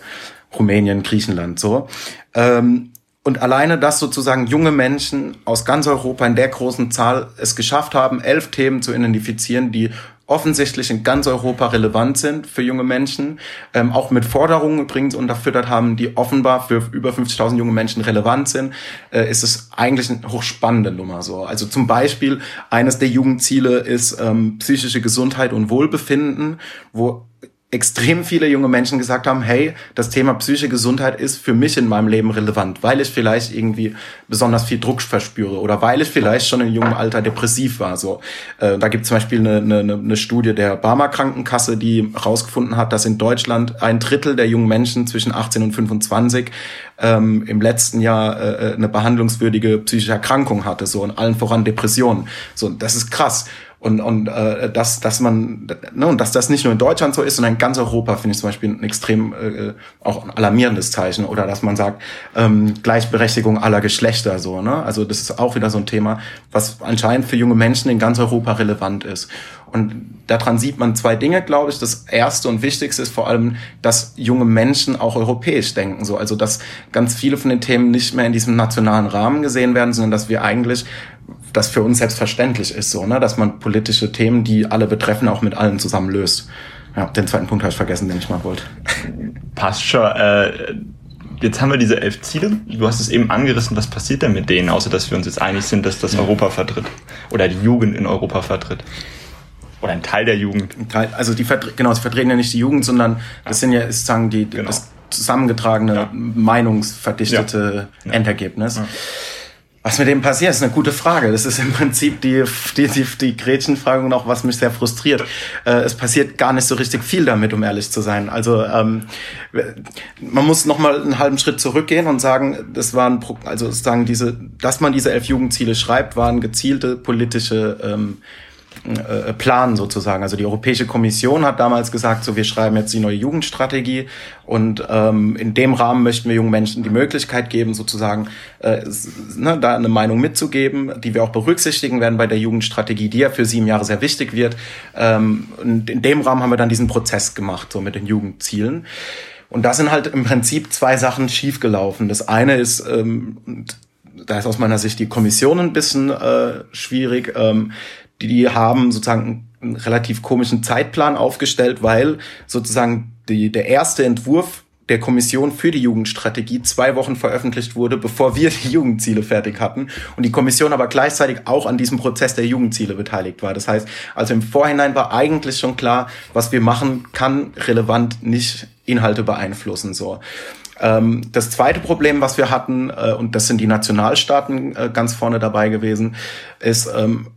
Rumänien, Griechenland, so. Ähm, und alleine, dass sozusagen junge Menschen aus ganz Europa in der großen Zahl es geschafft haben, elf Themen zu identifizieren, die offensichtlich in ganz Europa relevant sind für junge Menschen, ähm, auch mit Forderungen übrigens unterfüttert haben, die offenbar für über 50.000 junge Menschen relevant sind, äh, ist es eigentlich eine hochspannende Nummer. So, also zum Beispiel eines der Jugendziele ist ähm, psychische Gesundheit und Wohlbefinden, wo extrem viele junge Menschen gesagt haben, hey, das Thema psychische Gesundheit ist für mich in meinem Leben relevant, weil ich vielleicht irgendwie besonders viel Druck verspüre oder weil ich vielleicht schon in jungem Alter depressiv war. So, äh, da gibt es zum Beispiel eine, eine, eine Studie der Barmer Krankenkasse, die herausgefunden hat, dass in Deutschland ein Drittel der jungen Menschen zwischen 18 und 25 ähm, im letzten Jahr äh, eine behandlungswürdige psychische Erkrankung hatte, so und allen voran Depressionen. So, das ist krass. Und, und äh, dass, dass man, ne, und dass das nicht nur in Deutschland so ist, sondern in ganz Europa finde ich zum Beispiel ein extrem äh, auch ein alarmierendes Zeichen. Oder dass man sagt, ähm, Gleichberechtigung aller Geschlechter so. Ne? Also das ist auch wieder so ein Thema, was anscheinend für junge Menschen in ganz Europa relevant ist. Und daran sieht man zwei Dinge, glaube ich. Das erste und wichtigste ist vor allem, dass junge Menschen auch europäisch denken. So, also dass ganz viele von den Themen nicht mehr in diesem nationalen Rahmen gesehen werden, sondern dass wir eigentlich das für uns selbstverständlich ist, so, ne, dass man politische Themen, die alle betreffen, auch mit allen zusammen löst. Ja, den zweiten Punkt habe ich vergessen, den ich mal wollte. Passt schon. Äh, jetzt haben wir diese elf Ziele. Du hast es eben angerissen. Was passiert denn mit denen, außer dass wir uns jetzt einig sind, dass das Europa vertritt oder die Jugend in Europa vertritt? Oder ein Teil der Jugend. Ein Teil, also die genau, sie vertreten ja nicht die Jugend, sondern das sind ja sozusagen die genau. das zusammengetragene, ja. meinungsverdichtete ja. Endergebnis. Was mit dem passiert, ist eine gute Frage. Das ist im Prinzip die, die, die, die Gretchenfrage auch was mich sehr frustriert. Äh, es passiert gar nicht so richtig viel damit, um ehrlich zu sein. Also ähm, man muss noch mal einen halben Schritt zurückgehen und sagen, das waren also sagen diese, dass man diese elf Jugendziele schreibt, waren gezielte politische ähm, äh, Plan sozusagen. Also die Europäische Kommission hat damals gesagt, so wir schreiben jetzt die neue Jugendstrategie und ähm, in dem Rahmen möchten wir jungen Menschen die Möglichkeit geben, sozusagen äh, ne, da eine Meinung mitzugeben, die wir auch berücksichtigen werden bei der Jugendstrategie, die ja für sieben Jahre sehr wichtig wird. Ähm, und in dem Rahmen haben wir dann diesen Prozess gemacht, so mit den Jugendzielen. Und da sind halt im Prinzip zwei Sachen schiefgelaufen. Das eine ist, ähm, da ist aus meiner Sicht die Kommission ein bisschen äh, schwierig. Ähm, die haben sozusagen einen relativ komischen Zeitplan aufgestellt, weil sozusagen die, der erste Entwurf der Kommission für die Jugendstrategie zwei Wochen veröffentlicht wurde, bevor wir die Jugendziele fertig hatten und die Kommission aber gleichzeitig auch an diesem Prozess der Jugendziele beteiligt war. Das heißt, also im Vorhinein war eigentlich schon klar, was wir machen, kann relevant nicht Inhalte beeinflussen. So. Ähm, das zweite Problem, was wir hatten, äh, und das sind die Nationalstaaten äh, ganz vorne dabei gewesen, ist, ähm,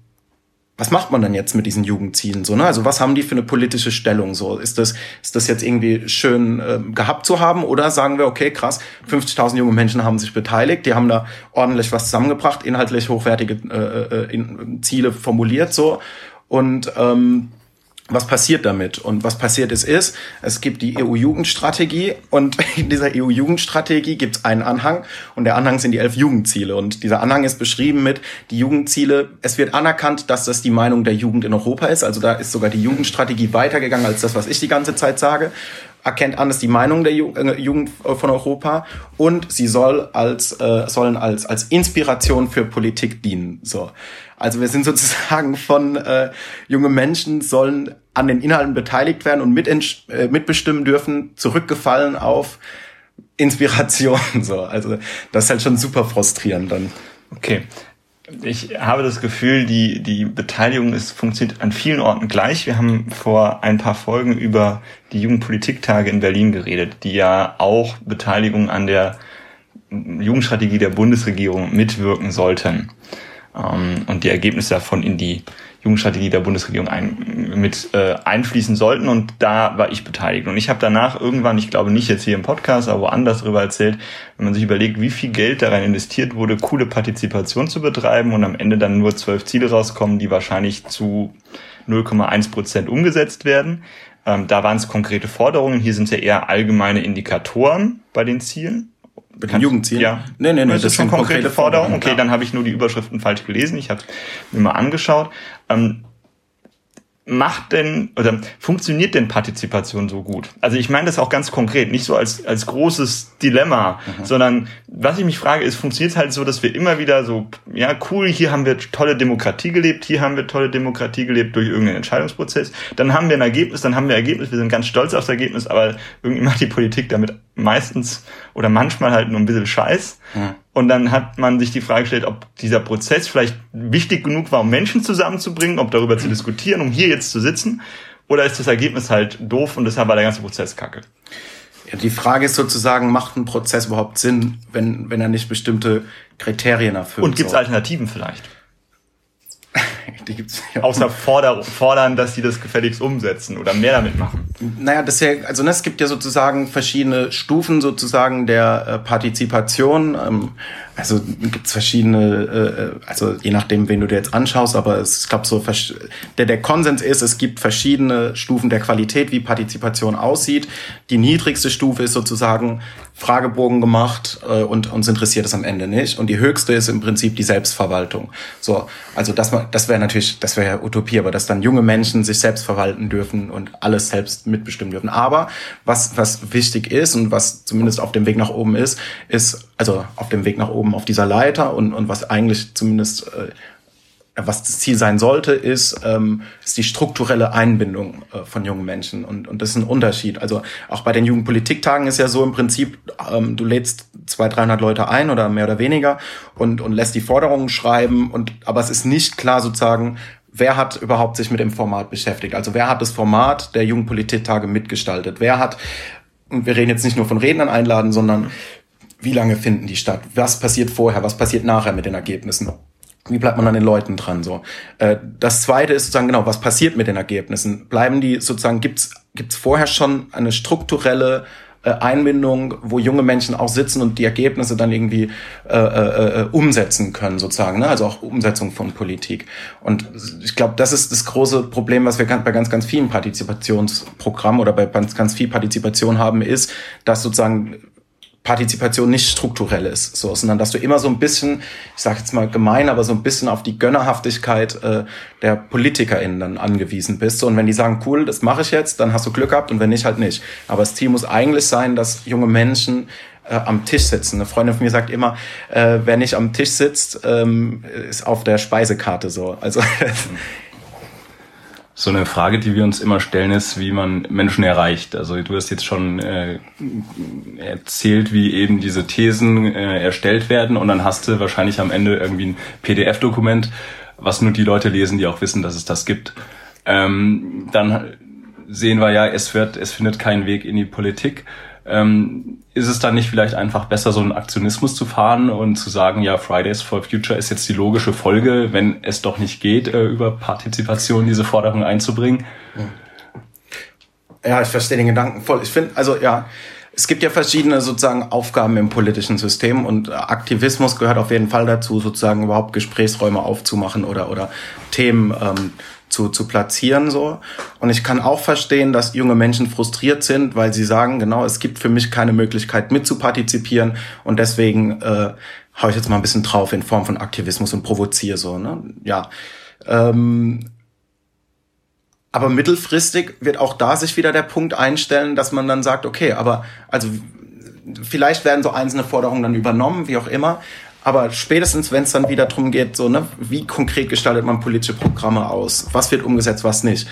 was macht man denn jetzt mit diesen Jugendzielen so? Ne? Also was haben die für eine politische Stellung so? Ist das ist das jetzt irgendwie schön äh, gehabt zu haben oder sagen wir okay krass 50.000 junge Menschen haben sich beteiligt, die haben da ordentlich was zusammengebracht, inhaltlich hochwertige äh, äh, in, Ziele formuliert so und ähm, was passiert damit? Und was passiert ist, ist, es gibt die EU-Jugendstrategie und *laughs* in dieser EU-Jugendstrategie gibt es einen Anhang und der Anhang sind die elf Jugendziele. Und dieser Anhang ist beschrieben mit die Jugendziele. Es wird anerkannt, dass das die Meinung der Jugend in Europa ist. Also da ist sogar die Jugendstrategie weitergegangen als das, was ich die ganze Zeit sage erkennt an, dass die Meinung der äh, Jugend von Europa und sie soll als äh, sollen als als Inspiration für Politik dienen. So, also wir sind sozusagen von äh, junge Menschen sollen an den Inhalten beteiligt werden und äh, mitbestimmen dürfen, zurückgefallen auf Inspiration. *laughs* So, also das ist halt schon super frustrierend dann. Okay. Ich habe das Gefühl, die, die Beteiligung ist, funktioniert an vielen Orten gleich. Wir haben vor ein paar Folgen über die Jugendpolitiktage in Berlin geredet, die ja auch Beteiligung an der Jugendstrategie der Bundesregierung mitwirken sollten ähm, und die Ergebnisse davon in die Jugendstrategie der Bundesregierung ein, mit äh, einfließen sollten. Und da war ich beteiligt. Und ich habe danach irgendwann, ich glaube nicht jetzt hier im Podcast, aber woanders darüber erzählt, wenn man sich überlegt, wie viel Geld daran investiert wurde, coole Partizipation zu betreiben und am Ende dann nur zwölf Ziele rauskommen, die wahrscheinlich zu 0,1 Prozent umgesetzt werden. Ähm, da waren es konkrete Forderungen. Hier sind es ja eher allgemeine Indikatoren bei den Zielen. Bei den Jugendzielen? Ja. Nee, nee, nee. Das, das ist schon konkrete Forderungen. Okay, ja. dann habe ich nur die Überschriften falsch gelesen. Ich habe mir mal angeschaut. Ähm, macht denn oder funktioniert denn Partizipation so gut? Also ich meine das auch ganz konkret, nicht so als als großes Dilemma, mhm. sondern was ich mich frage, ist funktioniert es halt so, dass wir immer wieder so ja cool, hier haben wir tolle Demokratie gelebt, hier haben wir tolle Demokratie gelebt durch irgendeinen Entscheidungsprozess, dann haben wir ein Ergebnis, dann haben wir Ergebnis, wir sind ganz stolz auf das Ergebnis, aber irgendwie macht die Politik damit meistens oder manchmal halt nur ein bisschen Scheiß. Mhm. Und dann hat man sich die Frage gestellt, ob dieser Prozess vielleicht wichtig genug war, um Menschen zusammenzubringen, ob darüber zu diskutieren, um hier jetzt zu sitzen. Oder ist das Ergebnis halt doof und deshalb war der ganze Prozess kacke? Ja, die Frage ist sozusagen, macht ein Prozess überhaupt Sinn, wenn, wenn er nicht bestimmte Kriterien erfüllt? Und gibt es? Alternativen vielleicht? *laughs* die gibt's ja. Außer forder, fordern, dass sie das gefälligst umsetzen oder mehr damit machen. Naja, das ja, also ne, es gibt ja sozusagen verschiedene Stufen sozusagen der äh, Partizipation. Ähm, also gibt es verschiedene, äh, äh, also je nachdem, wen du dir jetzt anschaust, aber es gab so der, der Konsens ist, es gibt verschiedene Stufen der Qualität, wie Partizipation aussieht. Die niedrigste Stufe ist sozusagen Fragebogen gemacht äh, und uns interessiert es am Ende nicht. Und die höchste ist im Prinzip die Selbstverwaltung. So, also das, das wäre natürlich, das wäre ja Utopie, aber dass dann junge Menschen sich selbst verwalten dürfen und alles selbst mitbestimmen dürfen. Aber was, was wichtig ist und was zumindest auf dem Weg nach oben ist, ist, also auf dem Weg nach oben auf dieser Leiter und, und was eigentlich zumindest äh, was das Ziel sein sollte, ist, ähm, ist die strukturelle Einbindung äh, von jungen Menschen. Und, und das ist ein Unterschied. Also auch bei den Jugendpolitiktagen ist ja so im Prinzip, ähm, du lädst zwei, 300 Leute ein oder mehr oder weniger und, und lässt die Forderungen schreiben. Und, aber es ist nicht klar sozusagen, wer hat überhaupt sich mit dem Format beschäftigt? Also wer hat das Format der Jugendpolitiktage mitgestaltet? Wer hat, und wir reden jetzt nicht nur von Rednern einladen, sondern wie lange finden die statt? Was passiert vorher? Was passiert nachher mit den Ergebnissen? Wie bleibt man an den Leuten dran? So. Äh, das zweite ist sozusagen genau, was passiert mit den Ergebnissen? Bleiben die sozusagen, gibt's gibt's vorher schon eine strukturelle äh, Einbindung, wo junge Menschen auch sitzen und die Ergebnisse dann irgendwie äh, äh, äh umsetzen können, sozusagen, ne? also auch Umsetzung von Politik. Und ich glaube, das ist das große Problem, was wir bei ganz, ganz vielen Partizipationsprogrammen oder bei ganz, ganz viel Partizipation haben, ist, dass sozusagen Partizipation nicht strukturell ist, so, sondern dass du immer so ein bisschen, ich sage jetzt mal gemein, aber so ein bisschen auf die Gönnerhaftigkeit äh, der PolitikerInnen dann angewiesen bist. So, und wenn die sagen, cool, das mache ich jetzt, dann hast du Glück gehabt und wenn nicht, halt nicht. Aber das Ziel muss eigentlich sein, dass junge Menschen äh, am Tisch sitzen. Eine Freundin von mir sagt immer, äh, wer nicht am Tisch sitzt, ähm, ist auf der Speisekarte so. Also *laughs* So eine Frage, die wir uns immer stellen, ist, wie man Menschen erreicht. Also du hast jetzt schon äh, erzählt, wie eben diese Thesen äh, erstellt werden und dann hast du wahrscheinlich am Ende irgendwie ein PDF-Dokument, was nur die Leute lesen, die auch wissen, dass es das gibt. Ähm, dann sehen wir ja, es wird, es findet keinen Weg in die Politik. Ähm, ist es dann nicht vielleicht einfach besser, so einen Aktionismus zu fahren und zu sagen, ja, Fridays for Future ist jetzt die logische Folge, wenn es doch nicht geht, äh, über Partizipation diese Forderung einzubringen? Ja, ich verstehe den Gedanken voll. Ich finde, also ja, es gibt ja verschiedene sozusagen Aufgaben im politischen System und Aktivismus gehört auf jeden Fall dazu, sozusagen überhaupt Gesprächsräume aufzumachen oder, oder Themen ähm, zu, zu platzieren so. Und ich kann auch verstehen, dass junge Menschen frustriert sind, weil sie sagen, genau, es gibt für mich keine Möglichkeit mitzupartizipieren und deswegen äh, haue ich jetzt mal ein bisschen drauf in Form von Aktivismus und provoziere so. Ne? Ja. Ähm, aber mittelfristig wird auch da sich wieder der Punkt einstellen, dass man dann sagt, okay, aber also vielleicht werden so einzelne Forderungen dann übernommen, wie auch immer, aber spätestens, wenn es dann wieder darum geht, so, ne, wie konkret gestaltet man politische Programme aus? Was wird umgesetzt, was nicht?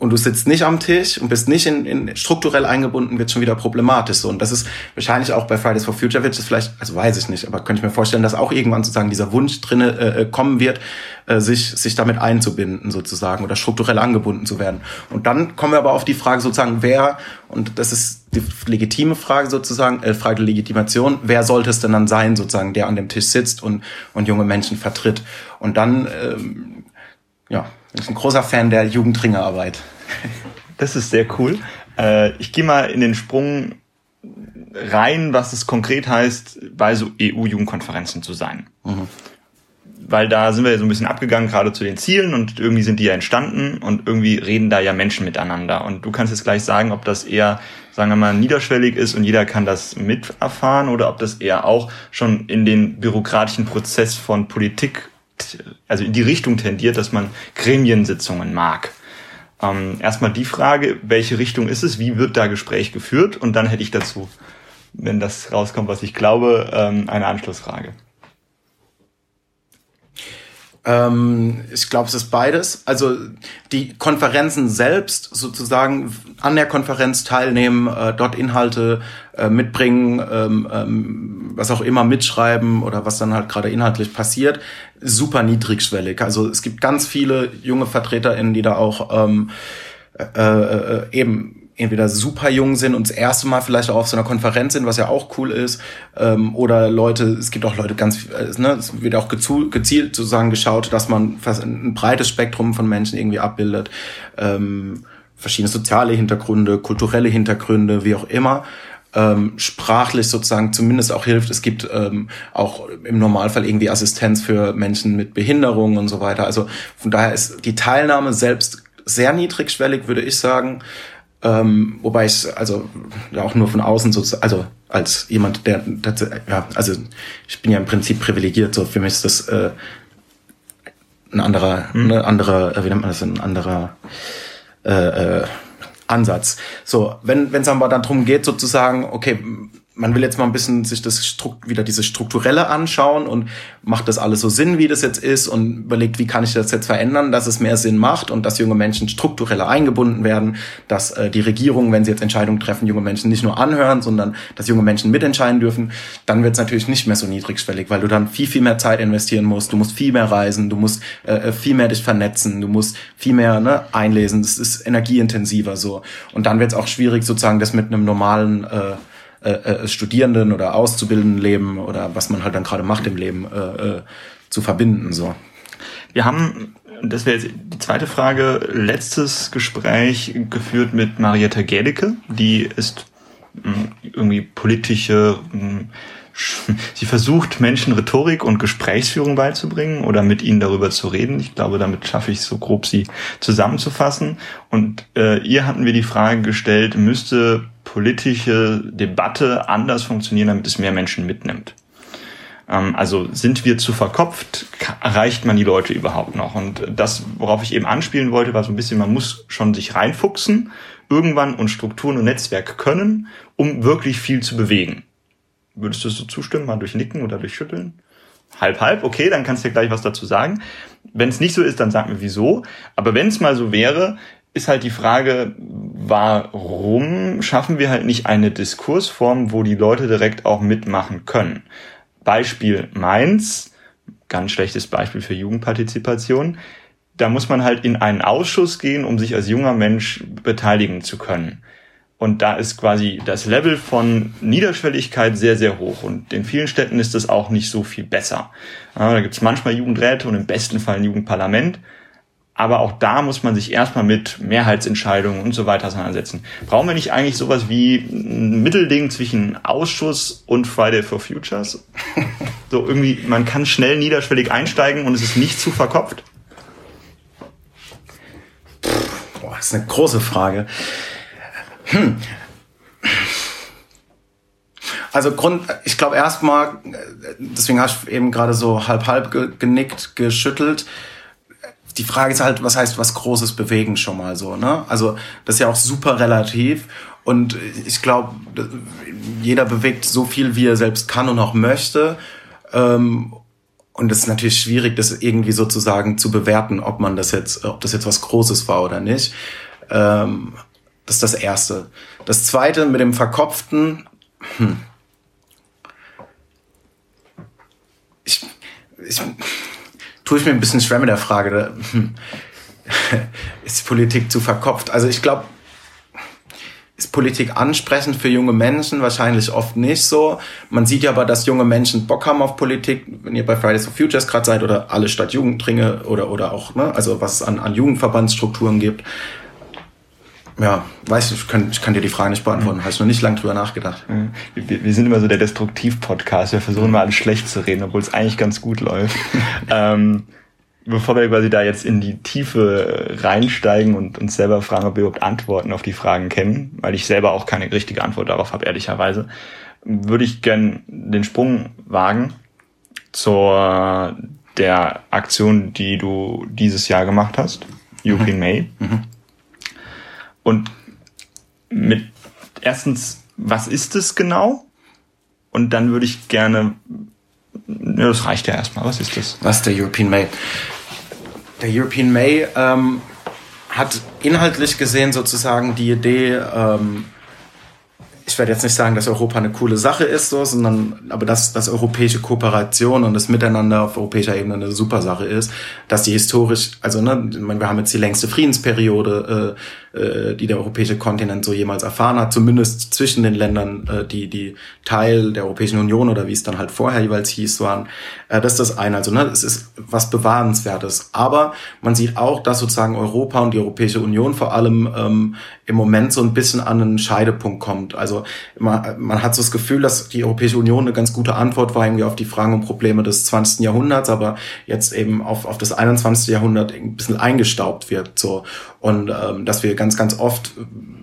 Und du sitzt nicht am Tisch und bist nicht in, in strukturell eingebunden, wird schon wieder problematisch. So. Und das ist wahrscheinlich auch bei Fridays for Future wird es vielleicht, also weiß ich nicht, aber könnte ich mir vorstellen, dass auch irgendwann sozusagen dieser Wunsch drinne äh, äh, kommen wird, äh, sich, sich damit einzubinden sozusagen oder strukturell angebunden zu werden. Und dann kommen wir aber auf die Frage sozusagen, wer, und das ist die legitime Frage sozusagen, äh, Frage der Legitimation, wer sollte es denn dann sein sozusagen, der an dem Tisch sitzt und, und junge Menschen vertritt. Und dann, ähm, ja, bin ein großer Fan der Jugendringerarbeit. Das ist sehr cool. Äh, ich gehe mal in den Sprung rein, was es konkret heißt, bei so EU-Jugendkonferenzen zu sein. Mhm. Weil da sind wir ja so ein bisschen abgegangen, gerade zu den Zielen und irgendwie sind die ja entstanden und irgendwie reden da ja Menschen miteinander. Und du kannst jetzt gleich sagen, ob das eher, sagen wir mal, niederschwellig ist und jeder kann das miterfahren oder ob das eher auch schon in den bürokratischen Prozess von Politik also in die Richtung tendiert, dass man Gremiensitzungen mag. Ähm, erstmal die Frage, welche Richtung ist es, wie wird da Gespräch geführt? Und dann hätte ich dazu, wenn das rauskommt, was ich glaube, ähm, eine Anschlussfrage. Ähm, ich glaube, es ist beides. Also die Konferenzen selbst sozusagen an der Konferenz teilnehmen, äh, dort Inhalte äh, mitbringen, ähm, ähm, was auch immer mitschreiben oder was dann halt gerade inhaltlich passiert, super niedrigschwellig. Also es gibt ganz viele junge VertreterInnen, die da auch ähm, äh, äh, eben entweder super jung sind und das erste Mal vielleicht auch auf so einer Konferenz sind, was ja auch cool ist, ähm, oder Leute, es gibt auch Leute ganz, äh, ne, es wird auch gezielt, sozusagen geschaut, dass man fast ein breites Spektrum von Menschen irgendwie abbildet, ähm, verschiedene soziale Hintergründe, kulturelle Hintergründe, wie auch immer. Ähm, sprachlich sozusagen zumindest auch hilft. Es gibt ähm, auch im Normalfall irgendwie Assistenz für Menschen mit Behinderung und so weiter. Also von daher ist die Teilnahme selbst sehr niedrigschwellig, würde ich sagen. Ähm, wobei ich also ja auch nur von außen so, also als jemand, der, der ja, also ich bin ja im Prinzip privilegiert, so für mich ist das äh, ein anderer, mhm. ne, anderer, äh, wie nennt man das, ein anderer äh, äh, Ansatz. So, wenn wenn es aber dann darum geht, sozusagen, okay, man will jetzt mal ein bisschen sich das Strukt wieder diese strukturelle anschauen und macht das alles so Sinn, wie das jetzt ist und überlegt, wie kann ich das jetzt verändern, dass es mehr Sinn macht und dass junge Menschen struktureller eingebunden werden, dass äh, die Regierung, wenn sie jetzt Entscheidungen treffen, junge Menschen nicht nur anhören, sondern dass junge Menschen mitentscheiden dürfen, dann wird es natürlich nicht mehr so niedrigschwellig, weil du dann viel, viel mehr Zeit investieren musst, du musst viel mehr reisen, du musst äh, äh viel mehr dich vernetzen, du musst viel mehr ne, einlesen, das ist energieintensiver so. Und dann wird es auch schwierig, sozusagen das mit einem normalen äh, äh, äh, Studierenden oder Auszubildenden Leben oder was man halt dann gerade macht im Leben äh, äh, zu verbinden. So. Wir haben, das wäre jetzt die zweite Frage, letztes Gespräch geführt mit Marietta Gädecke, die ist mh, hm, irgendwie politische mh, hm, *laughs* Sie versucht, Menschen Rhetorik und Gesprächsführung beizubringen oder mit ihnen darüber zu reden. Ich glaube, damit schaffe ich so grob, sie zusammenzufassen. Und äh, ihr hatten wir die Frage gestellt, müsste politische Debatte anders funktionieren, damit es mehr Menschen mitnimmt. Ähm, also sind wir zu verkopft? Erreicht man die Leute überhaupt noch? Und das, worauf ich eben anspielen wollte, war so ein bisschen, man muss schon sich reinfuchsen, irgendwann und Strukturen und Netzwerke können, um wirklich viel zu bewegen. Würdest du so zustimmen, mal durch Nicken oder durch Schütteln? Halb, halb, okay, dann kannst du ja gleich was dazu sagen. Wenn es nicht so ist, dann sag mir wieso. Aber wenn es mal so wäre, ist halt die Frage, warum schaffen wir halt nicht eine Diskursform, wo die Leute direkt auch mitmachen können? Beispiel Mainz, ganz schlechtes Beispiel für Jugendpartizipation. Da muss man halt in einen Ausschuss gehen, um sich als junger Mensch beteiligen zu können. Und da ist quasi das Level von Niederschwelligkeit sehr, sehr hoch. Und in vielen Städten ist das auch nicht so viel besser. Da gibt es manchmal Jugendräte und im besten Fall ein Jugendparlament. Aber auch da muss man sich erstmal mit Mehrheitsentscheidungen und so weiter auseinandersetzen. Brauchen wir nicht eigentlich sowas wie ein Mittelding zwischen Ausschuss und Friday for Futures? *laughs* so irgendwie, man kann schnell niederschwellig einsteigen und es ist nicht zu verkopft? Boah, das ist eine große Frage. Hm. Also Grund, ich glaube erstmal, deswegen hast du eben gerade so halb halb genickt, geschüttelt die Frage ist halt, was heißt was Großes bewegen schon mal so, ne? Also das ist ja auch super relativ und ich glaube, jeder bewegt so viel, wie er selbst kann und auch möchte. Ähm, und es ist natürlich schwierig, das irgendwie sozusagen zu bewerten, ob man das jetzt, ob das jetzt was Großes war oder nicht. Ähm, das ist das Erste. Das Zweite mit dem Verkopften. Hm. Ich, ich, tue ich mir ein bisschen schwer mit der Frage, hm, *laughs* ist Politik zu verkopft? Also ich glaube, ist Politik ansprechend für junge Menschen? Wahrscheinlich oft nicht so. Man sieht ja aber, dass junge Menschen Bock haben auf Politik. Wenn ihr bei Fridays for Futures gerade seid oder alle Stadt Jugendringe oder, oder auch, ne, also was es an, an Jugendverbandsstrukturen gibt, ja, weiß ich, ich kann, ich kann dir die Frage nicht beantworten. Mhm. Ich noch nicht lange drüber nachgedacht. Mhm. Wir, wir, sind immer so der Destruktiv-Podcast. Wir versuchen mal alles schlecht zu reden, obwohl es eigentlich ganz gut läuft. *laughs* ähm, bevor wir quasi da jetzt in die Tiefe reinsteigen und uns selber fragen, ob wir überhaupt Antworten auf die Fragen kennen, weil ich selber auch keine richtige Antwort darauf habe, ehrlicherweise, würde ich gern den Sprung wagen zur der Aktion, die du dieses Jahr gemacht hast, European mhm. May. Mhm. Und mit erstens, was ist es genau? Und dann würde ich gerne, ja, das reicht ja erstmal. Was ist das? Was ist der European May? Der European May ähm, hat inhaltlich gesehen sozusagen die Idee, ähm, ich werde jetzt nicht sagen, dass Europa eine coole Sache ist, so, sondern aber dass, dass europäische Kooperation und das Miteinander auf europäischer Ebene eine super Sache ist, dass die historisch, also ne, wir haben jetzt die längste Friedensperiode, äh, äh, die der europäische Kontinent so jemals erfahren hat, zumindest zwischen den Ländern, äh, die, die Teil der Europäischen Union oder wie es dann halt vorher jeweils hieß, waren. Äh, das ist das eine. Also, ne, es ist was Bewahrenswertes. Aber man sieht auch, dass sozusagen Europa und die Europäische Union vor allem ähm, im Moment so ein bisschen an einen Scheidepunkt kommt. Also man, man hat so das Gefühl, dass die Europäische Union eine ganz gute Antwort war irgendwie auf die Fragen und Probleme des 20. Jahrhunderts, aber jetzt eben auf, auf das 21. Jahrhundert ein bisschen eingestaubt wird. So. Und ähm, dass wir ganz, ganz oft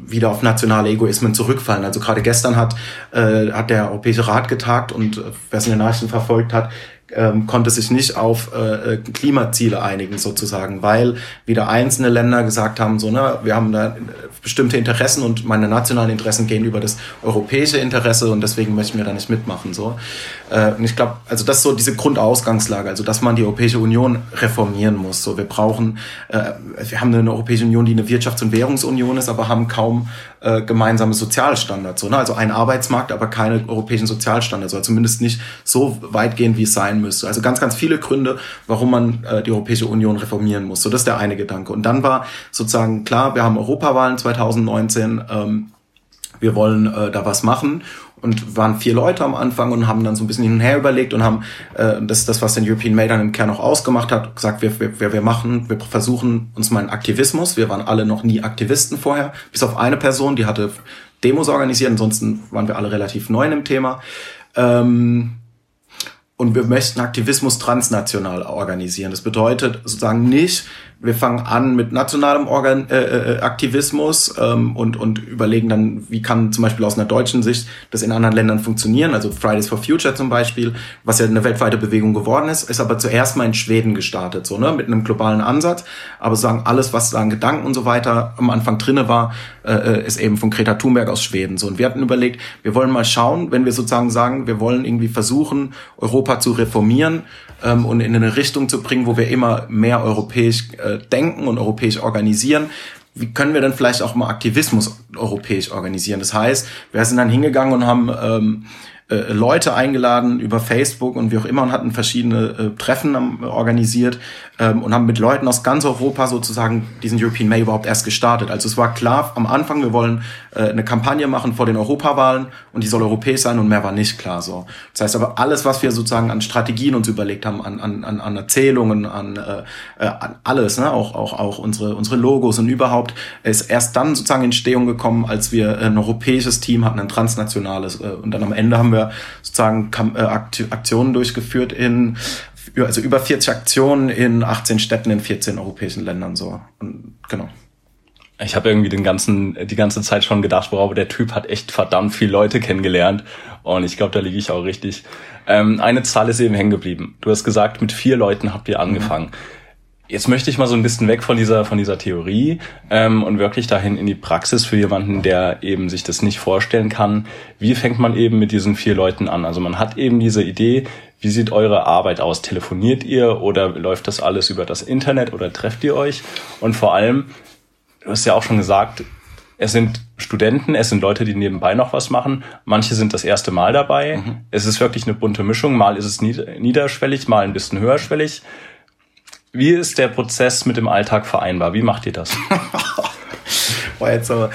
wieder auf nationale Egoismen zurückfallen. Also gerade gestern hat, äh, hat der Europäische Rat getagt und äh, wer es in den Nachrichten verfolgt hat, ähm, konnte sich nicht auf äh, Klimaziele einigen sozusagen, weil wieder einzelne Länder gesagt haben, so, ne, wir haben da bestimmte Interessen und meine nationalen Interessen gehen über das europäische Interesse und deswegen möchten wir da nicht mitmachen. So. Äh, und ich glaube, also das ist so diese Grundausgangslage, also dass man die Europäische Union reformieren muss. So, wir brauchen, äh, wir haben eine Europäische Union, die eine Wirtschafts- und Währungsunion ist, aber haben kaum äh, gemeinsame Sozialstandards. So, ne? Also ein Arbeitsmarkt, aber keine europäischen Sozialstandards, oder zumindest nicht so weitgehend, wie es sein müsste. Also ganz, ganz viele Gründe, warum man äh, die Europäische Union reformieren muss. So, das ist der eine Gedanke. Und dann war sozusagen klar, wir haben Europawahlen 2019. Ähm, wir wollen äh, da was machen und waren vier Leute am Anfang und haben dann so ein bisschen hin und her überlegt und haben äh, das ist das, was den European May dann im Kern auch ausgemacht hat, gesagt, wir, wir, wir machen, wir versuchen uns mal einen Aktivismus. Wir waren alle noch nie Aktivisten vorher, bis auf eine Person, die hatte Demos organisiert, ansonsten waren wir alle relativ neu in dem Thema. Ähm, und wir möchten Aktivismus transnational organisieren. Das bedeutet sozusagen nicht, wir fangen an mit nationalem Organ äh, äh, Aktivismus ähm, und, und überlegen dann, wie kann zum Beispiel aus einer deutschen Sicht das in anderen Ländern funktionieren. Also Fridays for Future zum Beispiel, was ja eine weltweite Bewegung geworden ist, ist aber zuerst mal in Schweden gestartet, so ne, mit einem globalen Ansatz. Aber sagen alles, was da an Gedanken und so weiter am Anfang drinne war, äh, äh, ist eben von Greta Thunberg aus Schweden. So und wir hatten überlegt, wir wollen mal schauen, wenn wir sozusagen sagen, wir wollen irgendwie versuchen, Europa zu reformieren ähm, und in eine Richtung zu bringen, wo wir immer mehr europäisch äh, denken und europäisch organisieren. Wie können wir denn vielleicht auch mal Aktivismus europäisch organisieren? Das heißt, wir sind dann hingegangen und haben ähm, äh, Leute eingeladen über Facebook und wie auch immer und hatten verschiedene äh, Treffen ähm, organisiert ähm, und haben mit Leuten aus ganz Europa sozusagen diesen European May überhaupt erst gestartet. Also es war klar am Anfang, wir wollen äh, eine Kampagne machen vor den Europawahlen und die soll europäisch sein und mehr war nicht klar so. Das heißt aber alles, was wir sozusagen an Strategien uns überlegt haben, an, an, an Erzählungen, an, äh, an alles, ne? auch, auch, auch unsere, unsere Logos und überhaupt, ist erst dann sozusagen Entstehung gekommen, als wir ein europäisches Team hatten, ein transnationales äh, und dann am Ende haben wir sozusagen äh, Aktionen durchgeführt in also über 40 Aktionen in 18 Städten in 14 europäischen Ländern so. Und genau. Ich habe irgendwie den ganzen, die ganze Zeit schon gedacht, wow, der Typ hat echt verdammt viele Leute kennengelernt. Und ich glaube, da liege ich auch richtig. Ähm, eine Zahl ist eben hängen geblieben. Du hast gesagt, mit vier Leuten habt ihr angefangen. Mhm. Jetzt möchte ich mal so ein bisschen weg von dieser, von dieser Theorie ähm, und wirklich dahin in die Praxis für jemanden, der eben sich das nicht vorstellen kann. Wie fängt man eben mit diesen vier Leuten an? Also man hat eben diese Idee, wie sieht eure Arbeit aus? Telefoniert ihr oder läuft das alles über das Internet oder trefft ihr euch? Und vor allem, du hast ja auch schon gesagt, es sind Studenten, es sind Leute, die nebenbei noch was machen. Manche sind das erste Mal dabei. Mhm. Es ist wirklich eine bunte Mischung. Mal ist es niederschwellig, mal ein bisschen höherschwellig. Wie ist der Prozess mit dem Alltag vereinbar? Wie macht ihr das? *laughs* Boah, jetzt aber.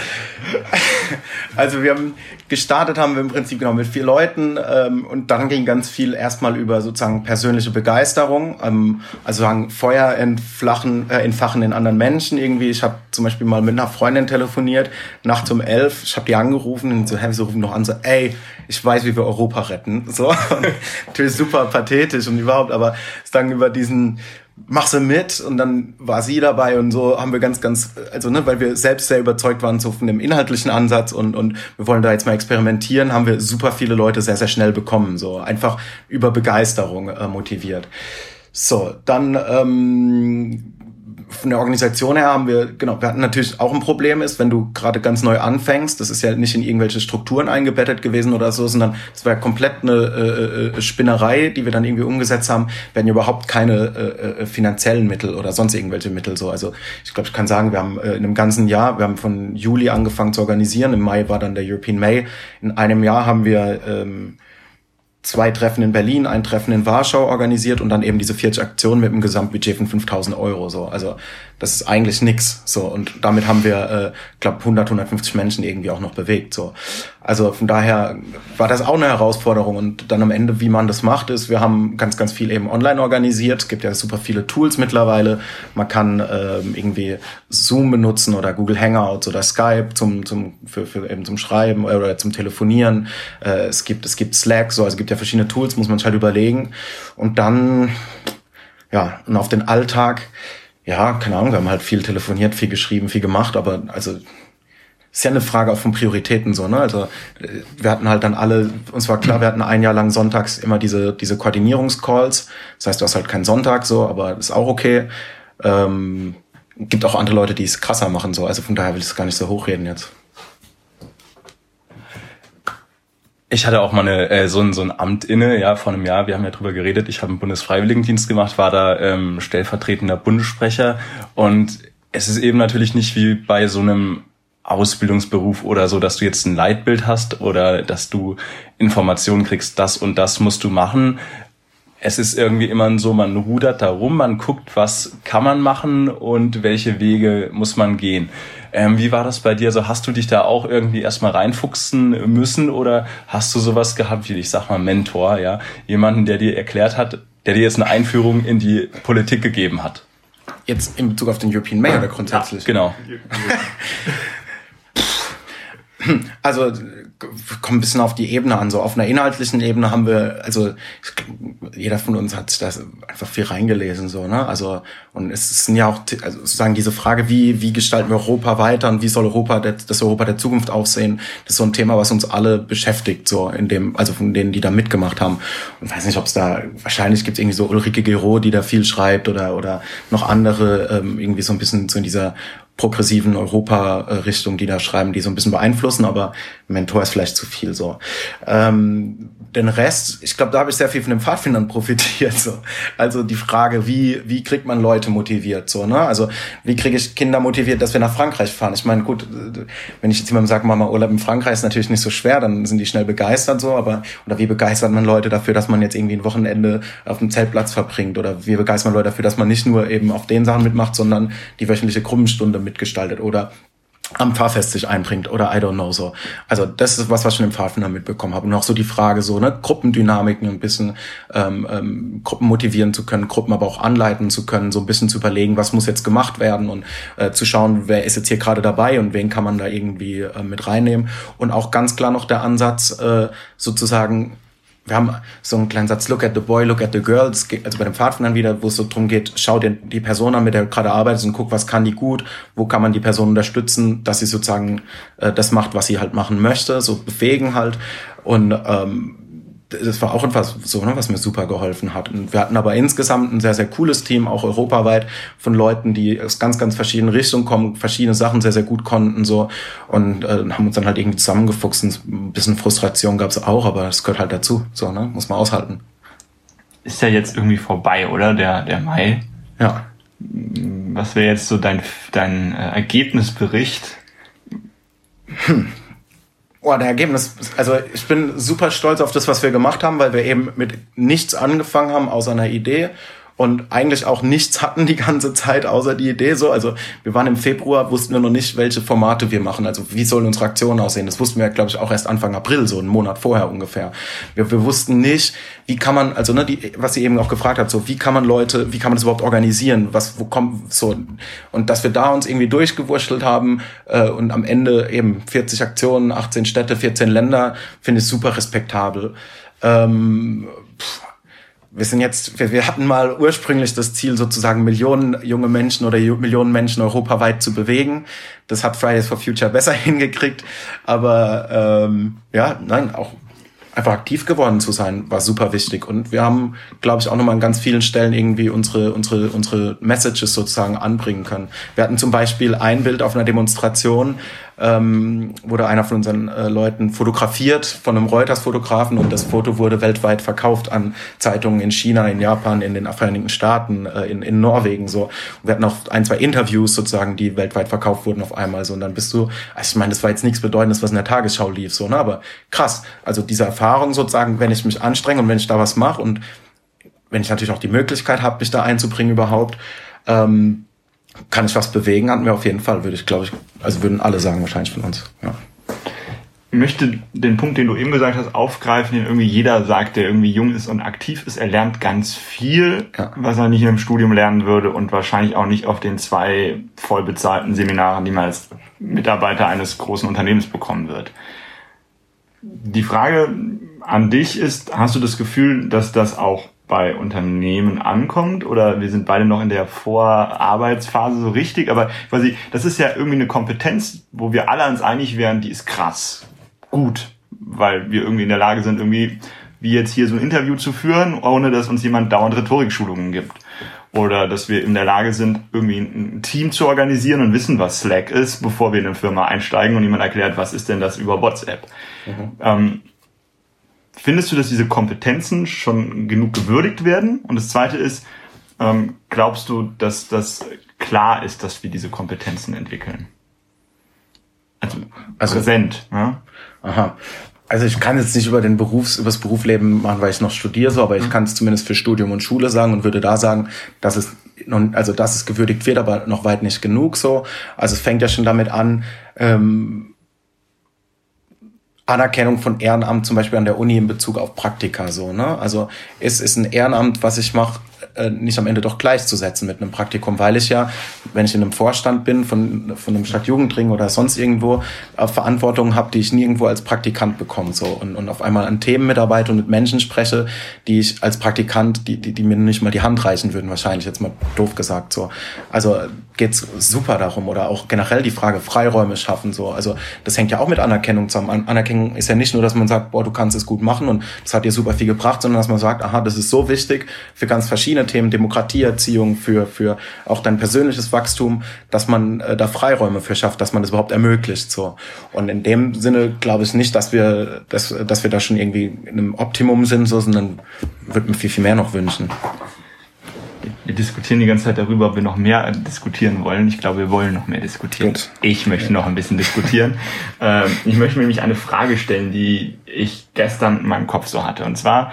Also wir haben gestartet haben wir im Prinzip genau mit vier Leuten ähm, und dann ging ganz viel erstmal über sozusagen persönliche Begeisterung, ähm, also sagen Feuer entflachen, äh, entfachen in anderen Menschen irgendwie. Ich habe zum Beispiel mal mit einer Freundin telefoniert nachts um elf. Ich habe die angerufen und so, hey, sie rufen noch an so, ey, ich weiß, wie wir Europa retten. So *laughs* natürlich super pathetisch und überhaupt, aber es dann über diesen mach sie mit und dann war sie dabei und so haben wir ganz, ganz, also ne, weil wir selbst sehr überzeugt waren so von dem inhaltlichen Ansatz und, und wir wollen da jetzt mal experimentieren, haben wir super viele Leute sehr, sehr schnell bekommen, so einfach über Begeisterung äh, motiviert. So, dann ähm, von der Organisation her haben wir, genau, wir hatten natürlich auch ein Problem ist, wenn du gerade ganz neu anfängst, das ist ja nicht in irgendwelche Strukturen eingebettet gewesen oder so, sondern es war komplett eine äh, äh, Spinnerei, die wir dann irgendwie umgesetzt haben, werden überhaupt keine äh, äh, finanziellen Mittel oder sonst irgendwelche Mittel so. Also ich glaube, ich kann sagen, wir haben äh, in einem ganzen Jahr, wir haben von Juli angefangen zu organisieren, im Mai war dann der European May, in einem Jahr haben wir ähm, zwei Treffen in Berlin, ein Treffen in Warschau organisiert und dann eben diese 40 Aktionen mit einem Gesamtbudget von 5000 Euro. So, also das ist eigentlich nix. So und damit haben wir, äh, glaube 100, 150 Menschen irgendwie auch noch bewegt. So, also von daher war das auch eine Herausforderung und dann am Ende, wie man das macht, ist, wir haben ganz, ganz viel eben online organisiert. Es gibt ja super viele Tools mittlerweile. Man kann äh, irgendwie Zoom benutzen oder Google Hangouts oder Skype zum, zum für, für eben zum Schreiben oder zum Telefonieren. Äh, es gibt es gibt Slack, so also es gibt ja verschiedene Tools, muss man sich halt überlegen und dann ja und auf den Alltag ja, keine Ahnung, wir haben halt viel telefoniert, viel geschrieben, viel gemacht, aber also ist ja eine Frage auch von Prioritäten so, ne? Also äh, wir hatten halt dann alle, uns war klar, wir hatten ein Jahr lang sonntags immer diese diese Koordinierungscalls. Das heißt, du hast halt keinen Sonntag so, aber ist auch okay. Ähm, gibt auch andere Leute, die es krasser machen so. Also von daher will ich es gar nicht so hochreden jetzt. Ich hatte auch mal eine, äh, so, ein, so ein Amt inne, ja, vor einem Jahr, wir haben ja drüber geredet, ich habe einen Bundesfreiwilligendienst gemacht, war da ähm, stellvertretender Bundessprecher und es ist eben natürlich nicht wie bei so einem Ausbildungsberuf oder so, dass du jetzt ein Leitbild hast oder dass du Informationen kriegst, das und das musst du machen. Es ist irgendwie immer so, man rudert da rum, man guckt, was kann man machen und welche Wege muss man gehen. Ähm, wie war das bei dir? Also hast du dich da auch irgendwie erstmal reinfuchsen müssen oder hast du sowas gehabt wie, ich sag mal, Mentor, ja? Jemanden, der dir erklärt hat, der dir jetzt eine Einführung in die Politik gegeben hat? Jetzt in Bezug auf den European Mayor oder grundsätzlich? Ja, genau. *laughs* Also kommt ein bisschen auf die Ebene an. So auf einer inhaltlichen Ebene haben wir, also jeder von uns hat da einfach viel reingelesen, so, ne? Also, und es sind ja auch, also sozusagen diese Frage, wie, wie gestalten wir Europa weiter und wie soll Europa, das Europa der Zukunft aussehen, das ist so ein Thema, was uns alle beschäftigt, so in dem, also von denen, die da mitgemacht haben. Und weiß nicht, ob es da, wahrscheinlich gibt es irgendwie so Ulrike Gero, die da viel schreibt oder, oder noch andere, ähm, irgendwie so ein bisschen so in dieser progressiven Europa-Richtung, die da schreiben, die so ein bisschen beeinflussen, aber Mentor ist vielleicht zu viel so. Ähm, den Rest, ich glaube, da habe ich sehr viel von den Pfadfindern *laughs* profitiert. So. Also die Frage, wie, wie kriegt man Leute motiviert? So, ne? Also wie kriege ich Kinder motiviert, dass wir nach Frankreich fahren? Ich meine, gut, wenn ich jetzt jemandem sage, Mama, Urlaub in Frankreich ist natürlich nicht so schwer, dann sind die schnell begeistert so, aber oder wie begeistert man Leute dafür, dass man jetzt irgendwie ein Wochenende auf dem Zeltplatz verbringt? Oder wie begeistert man Leute dafür, dass man nicht nur eben auf den Sachen mitmacht, sondern die wöchentliche Gruppenstunde mitgestaltet oder am Fahrfest sich einbringt oder I don't know so. Also das ist was, was ich schon im Pfadfinder mitbekommen habe. Und auch so die Frage so, ne, Gruppendynamiken ein bisschen ähm, ähm, Gruppen motivieren zu können, Gruppen aber auch anleiten zu können, so ein bisschen zu überlegen, was muss jetzt gemacht werden und äh, zu schauen, wer ist jetzt hier gerade dabei und wen kann man da irgendwie äh, mit reinnehmen. Und auch ganz klar noch der Ansatz, äh, sozusagen wir haben so einen kleinen Satz, look at the boy, look at the girl, also bei den Pfadfindern wieder, wo es so drum geht, schau dir die Person an, mit der du gerade arbeitest und guck, was kann die gut, wo kann man die Person unterstützen, dass sie sozusagen äh, das macht, was sie halt machen möchte, so befähigen halt. Und ähm, das war auch etwas so, ne, was mir super geholfen hat. Und wir hatten aber insgesamt ein sehr, sehr cooles Team, auch europaweit, von Leuten, die aus ganz, ganz verschiedenen Richtungen kommen, verschiedene Sachen sehr, sehr gut konnten, so. Und äh, haben uns dann halt irgendwie zusammengefuchst. Ein bisschen Frustration gab es auch, aber es gehört halt dazu, so, ne, muss man aushalten. Ist ja jetzt irgendwie vorbei, oder? Der, der Mai. Ja. Was wäre jetzt so dein, dein äh, Ergebnisbericht? Hm. Oh, der Ergebnis, also ich bin super stolz auf das, was wir gemacht haben, weil wir eben mit nichts angefangen haben, außer einer Idee und eigentlich auch nichts hatten die ganze Zeit außer die Idee so. Also wir waren im Februar, wussten wir noch nicht, welche Formate wir machen. Also wie sollen unsere Aktionen aussehen? Das wussten wir, glaube ich, auch erst Anfang April, so einen Monat vorher ungefähr. Wir, wir wussten nicht, wie kann man, also ne, die, was sie eben auch gefragt hat, so wie kann man Leute, wie kann man das überhaupt organisieren? Was, wo kommt so und dass wir da uns irgendwie durchgewurschtelt haben äh, und am Ende eben 40 Aktionen, 18 Städte, 14 Länder, finde ich super respektabel. Ähm, pff, wir sind jetzt, wir, wir hatten mal ursprünglich das Ziel, sozusagen Millionen junge Menschen oder Millionen Menschen europaweit zu bewegen. Das hat Fridays for Future *laughs* besser hingekriegt. Aber ähm, ja, nein, auch einfach aktiv geworden zu sein, war super wichtig. Und wir haben, glaube ich, auch nochmal an ganz vielen Stellen irgendwie unsere, unsere, unsere Messages sozusagen anbringen können. Wir hatten zum Beispiel ein Bild auf einer Demonstration, ähm, wurde einer von unseren äh, Leuten fotografiert von einem Reuters-Fotografen und das Foto wurde weltweit verkauft an Zeitungen in China, in Japan, in den Vereinigten Staaten, äh, in, in Norwegen so. Und wir hatten auch ein, zwei Interviews sozusagen, die weltweit verkauft wurden auf einmal so. Und dann bist du, also ich meine, das war jetzt nichts Bedeutendes, was in der Tagesschau lief, so, ne? Aber krass. Also diese Erfahrung sozusagen, wenn ich mich anstrenge und wenn ich da was mache und wenn ich natürlich auch die Möglichkeit habe, mich da einzubringen überhaupt, ähm, kann ich was bewegen, hatten wir auf jeden Fall, würde ich, glaube ich, also würden alle sagen wahrscheinlich von uns. Ja. Ich möchte den Punkt, den du eben gesagt hast, aufgreifen, den irgendwie jeder sagt, der irgendwie jung ist und aktiv ist. Er lernt ganz viel, ja. was er nicht in einem Studium lernen würde und wahrscheinlich auch nicht auf den zwei voll bezahlten Seminaren, die man als Mitarbeiter eines großen Unternehmens bekommen wird. Die Frage an dich ist, hast du das Gefühl, dass das auch bei Unternehmen ankommt oder wir sind beide noch in der Vorarbeitsphase so richtig, aber quasi, das ist ja irgendwie eine Kompetenz, wo wir alle uns einig wären, die ist krass, gut, weil wir irgendwie in der Lage sind, irgendwie wie jetzt hier so ein Interview zu führen, ohne dass uns jemand dauernd Rhetorikschulungen gibt. Oder dass wir in der Lage sind, irgendwie ein Team zu organisieren und wissen, was Slack ist, bevor wir in eine Firma einsteigen und jemand erklärt, was ist denn das über WhatsApp. Mhm. Ähm, Findest du, dass diese Kompetenzen schon genug gewürdigt werden? Und das Zweite ist, ähm, glaubst du, dass das klar ist, dass wir diese Kompetenzen entwickeln? Also, also präsent. Ja? Aha. Also ich kann jetzt nicht über den Berufs, über das Berufsleben machen, weil ich noch studiere, so, aber ich mhm. kann es zumindest für Studium und Schule sagen und würde da sagen, dass es noch, also dass es gewürdigt wird, aber noch weit nicht genug so. Also es fängt ja schon damit an, ähm, Anerkennung von Ehrenamt zum Beispiel an der Uni in Bezug auf Praktika so. Ne? Also es ist ein Ehrenamt, was ich mache, äh, nicht am Ende doch gleichzusetzen mit einem Praktikum, weil ich ja, wenn ich in einem Vorstand bin von, von einem Stadtjugendring oder sonst irgendwo, äh, Verantwortung habe, die ich nirgendwo als Praktikant bekomme. So. Und, und auf einmal an Themen mitarbeite und mit Menschen spreche, die ich als Praktikant, die, die, die mir nicht mal die Hand reichen würden, wahrscheinlich jetzt mal doof gesagt. so. Also geht's super darum. Oder auch generell die Frage Freiräume schaffen. so. Also das hängt ja auch mit Anerkennung zusammen. Anerkennung ist ja nicht nur, dass man sagt, boah, du kannst es gut machen und das hat dir super viel gebracht, sondern dass man sagt, aha, das ist so wichtig für ganz verschiedene Themen, Demokratieerziehung, für, für auch dein persönliches Wachstum, dass man äh, da Freiräume für schafft, dass man das überhaupt ermöglicht. So. Und in dem Sinne glaube ich nicht, dass wir, dass, dass wir da schon irgendwie in einem Optimum sind, so, sondern würde mir viel, viel mehr noch wünschen. Wir diskutieren die ganze Zeit darüber, ob wir noch mehr diskutieren wollen. Ich glaube, wir wollen noch mehr diskutieren. Gut. Ich möchte noch ein bisschen diskutieren. Ähm, ich möchte nämlich eine Frage stellen, die ich gestern in meinem Kopf so hatte. Und zwar,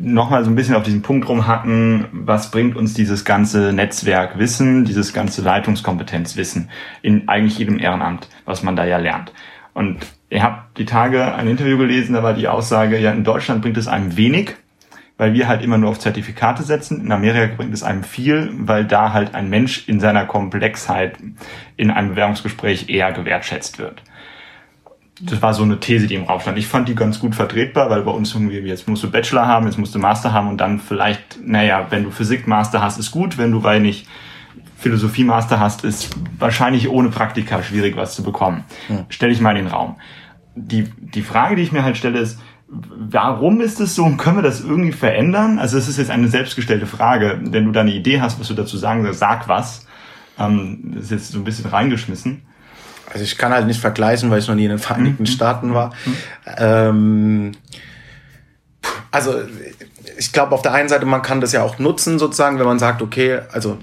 nochmal so ein bisschen auf diesen Punkt rumhacken, was bringt uns dieses ganze Netzwerkwissen, dieses ganze Leitungskompetenzwissen in eigentlich jedem Ehrenamt, was man da ja lernt. Und ihr habt die Tage ein Interview gelesen, da war die Aussage, ja, in Deutschland bringt es einem wenig, weil wir halt immer nur auf Zertifikate setzen. In Amerika bringt es einem viel, weil da halt ein Mensch in seiner Komplexheit in einem Bewerbungsgespräch eher gewertschätzt wird das war so eine These, die im Raum stand. Ich fand die ganz gut vertretbar, weil bei uns irgendwie, jetzt musst du Bachelor haben, jetzt musst du Master haben und dann vielleicht, naja, wenn du Physik Master hast, ist gut, wenn du, weil nicht Philosophie Master hast, ist wahrscheinlich ohne Praktika schwierig, was zu bekommen. Hm. Stelle ich mal in den Raum. Die, die Frage, die ich mir halt stelle, ist, warum ist es so und können wir das irgendwie verändern? Also es ist jetzt eine selbstgestellte Frage. Wenn du da eine Idee hast, was du dazu sagen sollst, sag was. Ähm, das ist jetzt so ein bisschen reingeschmissen. Also ich kann halt nicht vergleichen, weil ich noch nie in den Vereinigten mhm. Staaten war. Mhm. Ähm, also ich glaube auf der einen Seite, man kann das ja auch nutzen sozusagen, wenn man sagt, okay, also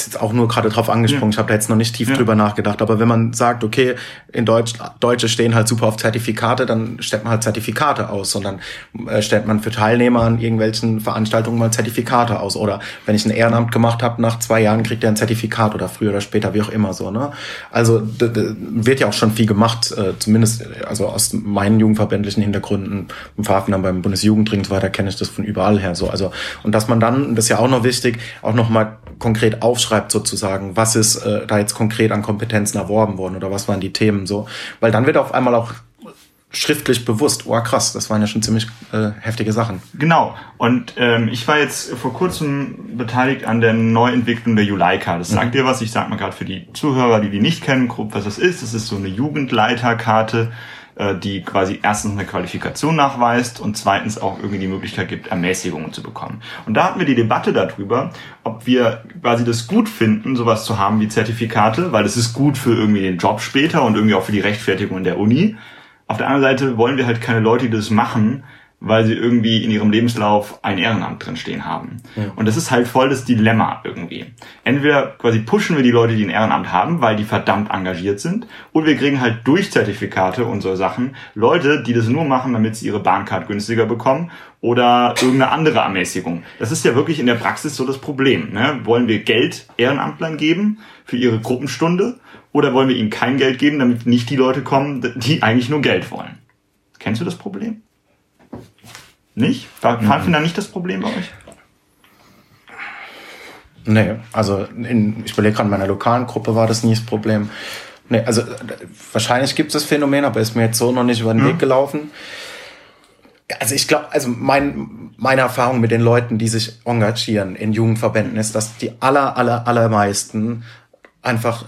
ist jetzt auch nur gerade drauf angesprungen, ja. ich habe da jetzt noch nicht tief ja. drüber nachgedacht, aber wenn man sagt, okay, in Deutsch, Deutsche stehen halt super auf Zertifikate, dann stellt man halt Zertifikate aus, sondern äh, stellt man für Teilnehmer an irgendwelchen Veranstaltungen mal Zertifikate aus. Oder wenn ich ein Ehrenamt gemacht habe, nach zwei Jahren kriegt er ein Zertifikat oder früher oder später, wie auch immer so. Ne? Also wird ja auch schon viel gemacht, äh, zumindest also aus meinen jugendverbändlichen Hintergründen, im Pfadfinder beim Bundesjugendring und so weiter kenne ich das von überall her so. Also und dass man dann, das ist ja auch noch wichtig, auch noch mal konkret aufschreibt sozusagen, was ist äh, da jetzt konkret an Kompetenzen erworben worden oder was waren die Themen so, weil dann wird auf einmal auch schriftlich bewusst, oh krass, das waren ja schon ziemlich äh, heftige Sachen. Genau. Und ähm, ich war jetzt vor kurzem beteiligt an der Neuentwicklung der Juleika. Das sagt mhm. dir was. Ich sag mal gerade für die Zuhörer, die die nicht kennen, grob was das ist. Das ist so eine Jugendleiterkarte, die quasi erstens eine Qualifikation nachweist und zweitens auch irgendwie die Möglichkeit gibt, Ermäßigungen zu bekommen. Und da hatten wir die Debatte darüber, ob wir quasi das gut finden, sowas zu haben wie Zertifikate, weil es ist gut für irgendwie den Job später und irgendwie auch für die Rechtfertigung in der Uni. Auf der anderen Seite wollen wir halt keine Leute, die das machen, weil sie irgendwie in ihrem Lebenslauf ein Ehrenamt drin stehen haben. Ja. Und das ist halt voll das Dilemma irgendwie. Entweder quasi pushen wir die Leute, die ein Ehrenamt haben, weil die verdammt engagiert sind, oder wir kriegen halt durch Zertifikate und so Sachen Leute, die das nur machen, damit sie ihre Bahncard günstiger bekommen oder irgendeine andere Ermäßigung. Das ist ja wirklich in der Praxis so das Problem. Ne? Wollen wir Geld Ehrenamtlern geben für ihre Gruppenstunde oder wollen wir ihnen kein Geld geben, damit nicht die Leute kommen, die eigentlich nur Geld wollen? Kennst du das Problem? Nicht? War mhm. Pfadfinder nicht das Problem bei euch? Nee, also in, ich überlege gerade, in meiner lokalen Gruppe war das nie das Problem. Nee, also wahrscheinlich gibt es das Phänomen, aber ist mir jetzt so noch nicht über den mhm. Weg gelaufen. Also ich glaube, also mein, meine Erfahrung mit den Leuten, die sich engagieren in Jugendverbänden, ist, dass die aller, aller, allermeisten einfach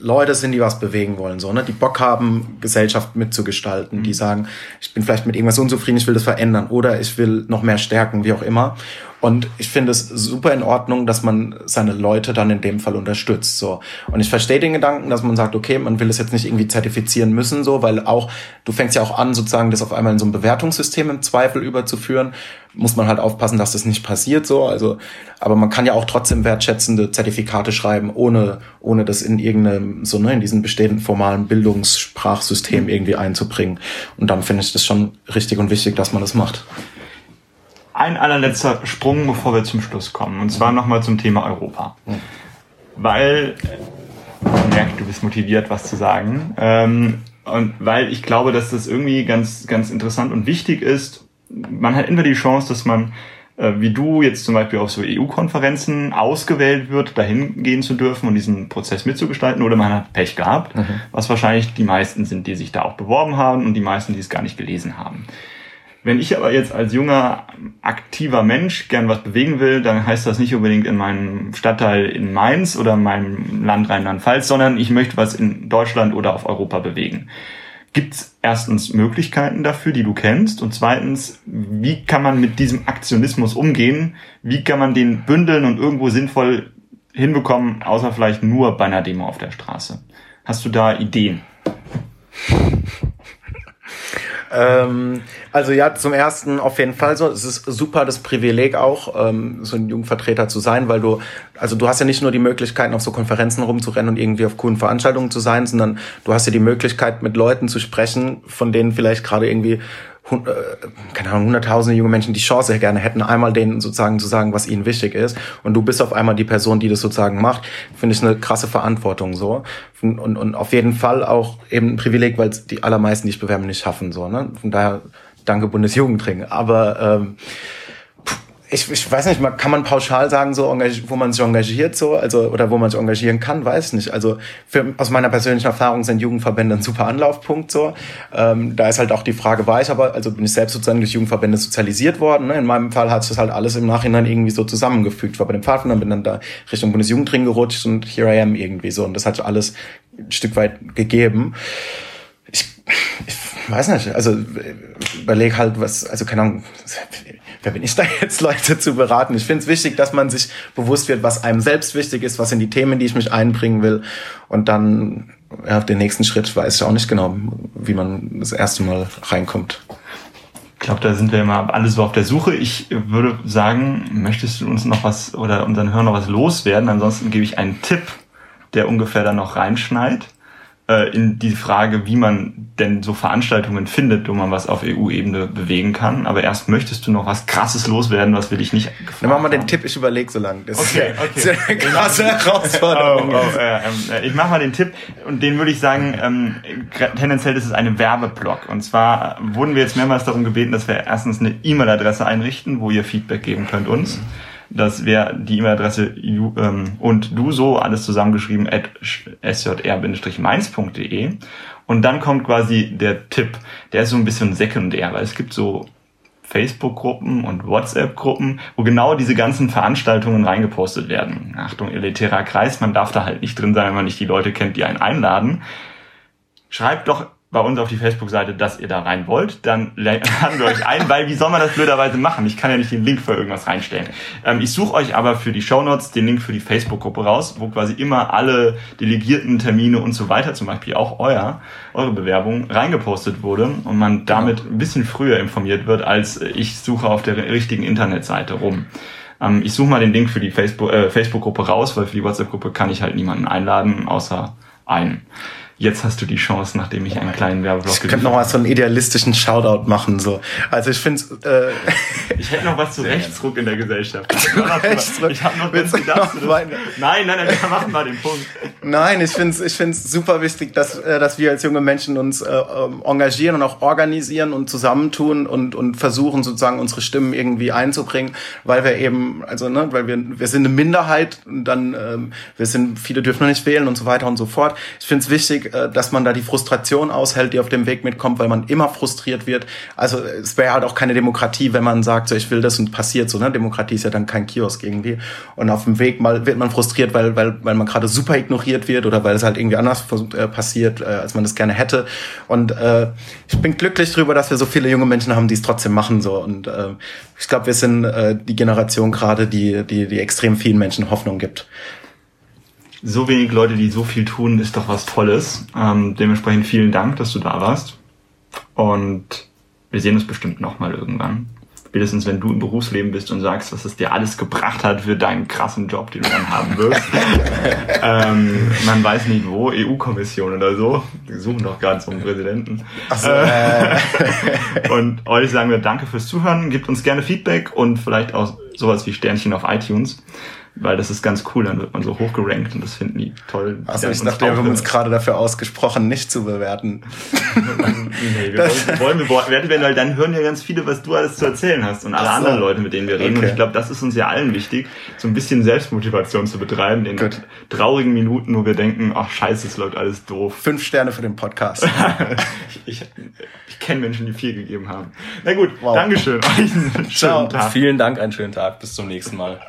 Leute sind, die was bewegen wollen, so, ne? die Bock haben, Gesellschaft mitzugestalten, mhm. die sagen, ich bin vielleicht mit irgendwas unzufrieden, ich will das verändern oder ich will noch mehr stärken, wie auch immer. Und ich finde es super in Ordnung, dass man seine Leute dann in dem Fall unterstützt. So. Und ich verstehe den Gedanken, dass man sagt, okay, man will es jetzt nicht irgendwie zertifizieren müssen, so, weil auch, du fängst ja auch an, sozusagen das auf einmal in so ein Bewertungssystem im Zweifel überzuführen. Muss man halt aufpassen, dass das nicht passiert, so. Also, aber man kann ja auch trotzdem wertschätzende Zertifikate schreiben, ohne, ohne das in irgendeinem, so, ne, in diesen bestehenden formalen Bildungssprachsystem irgendwie einzubringen. Und dann finde ich das schon richtig und wichtig, dass man das macht ein allerletzter Sprung, bevor wir zum Schluss kommen. Und zwar nochmal zum Thema Europa. Weil, ich merke, du bist motiviert, was zu sagen. Ähm, und weil ich glaube, dass das irgendwie ganz, ganz interessant und wichtig ist. Man hat entweder die Chance, dass man äh, wie du jetzt zum Beispiel auf so EU-Konferenzen ausgewählt wird, dahin gehen zu dürfen und diesen Prozess mitzugestalten, oder man hat Pech gehabt, mhm. was wahrscheinlich die meisten sind, die sich da auch beworben haben und die meisten, die es gar nicht gelesen haben. Wenn ich aber jetzt als junger, aktiver Mensch gern was bewegen will, dann heißt das nicht unbedingt in meinem Stadtteil in Mainz oder in meinem Land Rheinland-Pfalz, sondern ich möchte was in Deutschland oder auf Europa bewegen. Gibt es erstens Möglichkeiten dafür, die du kennst? Und zweitens, wie kann man mit diesem Aktionismus umgehen? Wie kann man den bündeln und irgendwo sinnvoll hinbekommen, außer vielleicht nur bei einer Demo auf der Straße? Hast du da Ideen? Ähm, also ja, zum ersten auf jeden Fall so. Es ist super das Privileg auch, ähm, so ein Jugendvertreter zu sein, weil du, also du hast ja nicht nur die Möglichkeit, auf so Konferenzen rumzurennen und irgendwie auf coolen Veranstaltungen zu sein, sondern du hast ja die Möglichkeit, mit Leuten zu sprechen, von denen vielleicht gerade irgendwie keine Ahnung, hunderttausende junge Menschen die Chance gerne hätten, einmal denen sozusagen zu sagen, was ihnen wichtig ist. Und du bist auf einmal die Person, die das sozusagen macht. Finde ich eine krasse Verantwortung so. Und, und, und auf jeden Fall auch eben ein Privileg, weil die allermeisten, die sich bewerben, nicht schaffen. So, ne? Von daher danke Bundesjugendring. Aber ähm, ich, ich weiß nicht, kann man pauschal sagen, so wo man sich engagiert, so, also oder wo man sich engagieren kann, weiß nicht. Also für, aus meiner persönlichen Erfahrung sind Jugendverbände ein super Anlaufpunkt. So, ähm, da ist halt auch die Frage, war ich aber, also bin ich selbst sozusagen durch Jugendverbände sozialisiert worden. Ne? In meinem Fall hat sich das halt alles im Nachhinein irgendwie so zusammengefügt. War bei dem Pfadfinder, bin dann da Richtung Bundesjugendring gerutscht und here I am irgendwie so. Und das hat sich alles ein Stück weit gegeben. Ich, ich weiß nicht, also überleg halt, was, also keine Ahnung wer bin ich da jetzt, *laughs* Leute zu beraten? Ich finde es wichtig, dass man sich bewusst wird, was einem selbst wichtig ist, was sind die Themen, die ich mich einbringen will. Und dann ja, auf den nächsten Schritt weiß ich auch nicht genau, wie man das erste Mal reinkommt. Ich glaube, da sind wir immer alle so auf der Suche. Ich würde sagen, möchtest du uns noch was oder unseren Hörern noch was loswerden? Ansonsten gebe ich einen Tipp, der ungefähr dann noch reinschneit äh, in die Frage, wie man denn so Veranstaltungen findet, wo man was auf EU-Ebene bewegen kann. Aber erst möchtest du noch was Krasses loswerden, was will ich nicht Dann machen wir den Tipp, ich überlege so lange. Das okay, okay. ist eine krasse Herausforderung. Oh, oh, äh, äh, ich mache mal den Tipp und den würde ich sagen, ähm, tendenziell ist es eine Werbeblock. Und zwar wurden wir jetzt mehrmals darum gebeten, dass wir erstens eine E-Mail-Adresse einrichten, wo ihr Feedback geben könnt uns. Mhm das wäre die E-Mail-Adresse ähm, und du so, alles zusammengeschrieben, at sjr-mainz.de. Und dann kommt quasi der Tipp, der ist so ein bisschen sekundär, weil es gibt so Facebook-Gruppen und WhatsApp-Gruppen, wo genau diese ganzen Veranstaltungen reingepostet werden. Achtung, elitärer Kreis, man darf da halt nicht drin sein, wenn man nicht die Leute kennt, die einen einladen. Schreibt doch bei uns auf die Facebook-Seite, dass ihr da rein wollt, dann *laughs* laden wir euch ein, weil wie soll man das blöderweise machen? Ich kann ja nicht den Link für irgendwas reinstellen. Ähm, ich suche euch aber für die Shownotes den Link für die Facebook-Gruppe raus, wo quasi immer alle delegierten Termine und so weiter, zum Beispiel auch euer, eure Bewerbung, reingepostet wurde und man damit ein bisschen früher informiert wird, als ich suche auf der richtigen Internetseite rum. Ähm, ich suche mal den Link für die Facebook, äh, Facebook-Gruppe raus, weil für die WhatsApp-Gruppe kann ich halt niemanden einladen, außer einen jetzt hast du die Chance, nachdem ich einen kleinen Werbeblock Ich könnte noch mal so einen idealistischen Shoutout machen. So. Also ich finde äh, Ich hätte noch was zu *laughs* Rechtsruck in der Gesellschaft. Ich habe noch ganz gedacht. Noch nein, nein, nein, wir machen mal den Punkt. Nein, ich finde es ich find's super wichtig, dass, äh, dass wir als junge Menschen uns äh, ähm, engagieren und auch organisieren und zusammentun und, und versuchen sozusagen unsere Stimmen irgendwie einzubringen, weil wir eben, also ne, weil wir, wir sind eine Minderheit und dann ähm, wir sind, viele dürfen noch nicht wählen und so weiter und so fort. Ich finde es wichtig, äh, dass man da die Frustration aushält, die auf dem Weg mitkommt, weil man immer frustriert wird. Also es wäre halt auch keine Demokratie, wenn man sagt, so ich will das und passiert so. Ne? Demokratie ist ja dann kein Kiosk irgendwie. Und auf dem Weg mal wird man frustriert, weil weil weil man gerade super ignoriert wird oder weil es halt irgendwie anders äh, passiert, äh, als man das gerne hätte. Und äh, ich bin glücklich darüber, dass wir so viele junge Menschen haben, die es trotzdem machen so. Und äh, ich glaube, wir sind äh, die Generation gerade, die die die extrem vielen Menschen Hoffnung gibt so wenig Leute, die so viel tun, ist doch was Tolles. Ähm, dementsprechend vielen Dank, dass du da warst. Und wir sehen uns bestimmt nochmal irgendwann. Spätestens, wenn du im Berufsleben bist und sagst, was es dir alles gebracht hat für deinen krassen Job, den du dann haben wirst. *laughs* ähm, man weiß nicht wo, EU-Kommission oder so. Die suchen doch gerade so einen Präsidenten. So, äh. *laughs* und euch sagen wir danke fürs Zuhören. Gebt uns gerne Feedback und vielleicht auch sowas wie Sternchen auf iTunes weil das ist ganz cool, dann wird man so hochgerankt und das finden die toll. Also ich dachte, wir haben uns gerade dafür ausgesprochen, nicht zu bewerten. nee, wir wollen, wollen bewerten werden, weil dann hören ja ganz viele, was du alles zu erzählen hast und alle so. anderen Leute, mit denen wir reden. Okay. Und ich glaube, das ist uns ja allen wichtig, so ein bisschen Selbstmotivation zu betreiben in Gut. traurigen Minuten, wo wir denken, ach scheiße, es läuft alles doof. Fünf Sterne für den Podcast. ich, *laughs* ich, ich kenne Menschen, die vier gegeben haben. Na gut, wow. Dankeschön. Euch einen schönen Ciao. Tag. Vielen Dank, einen schönen Tag. Bis zum nächsten Mal.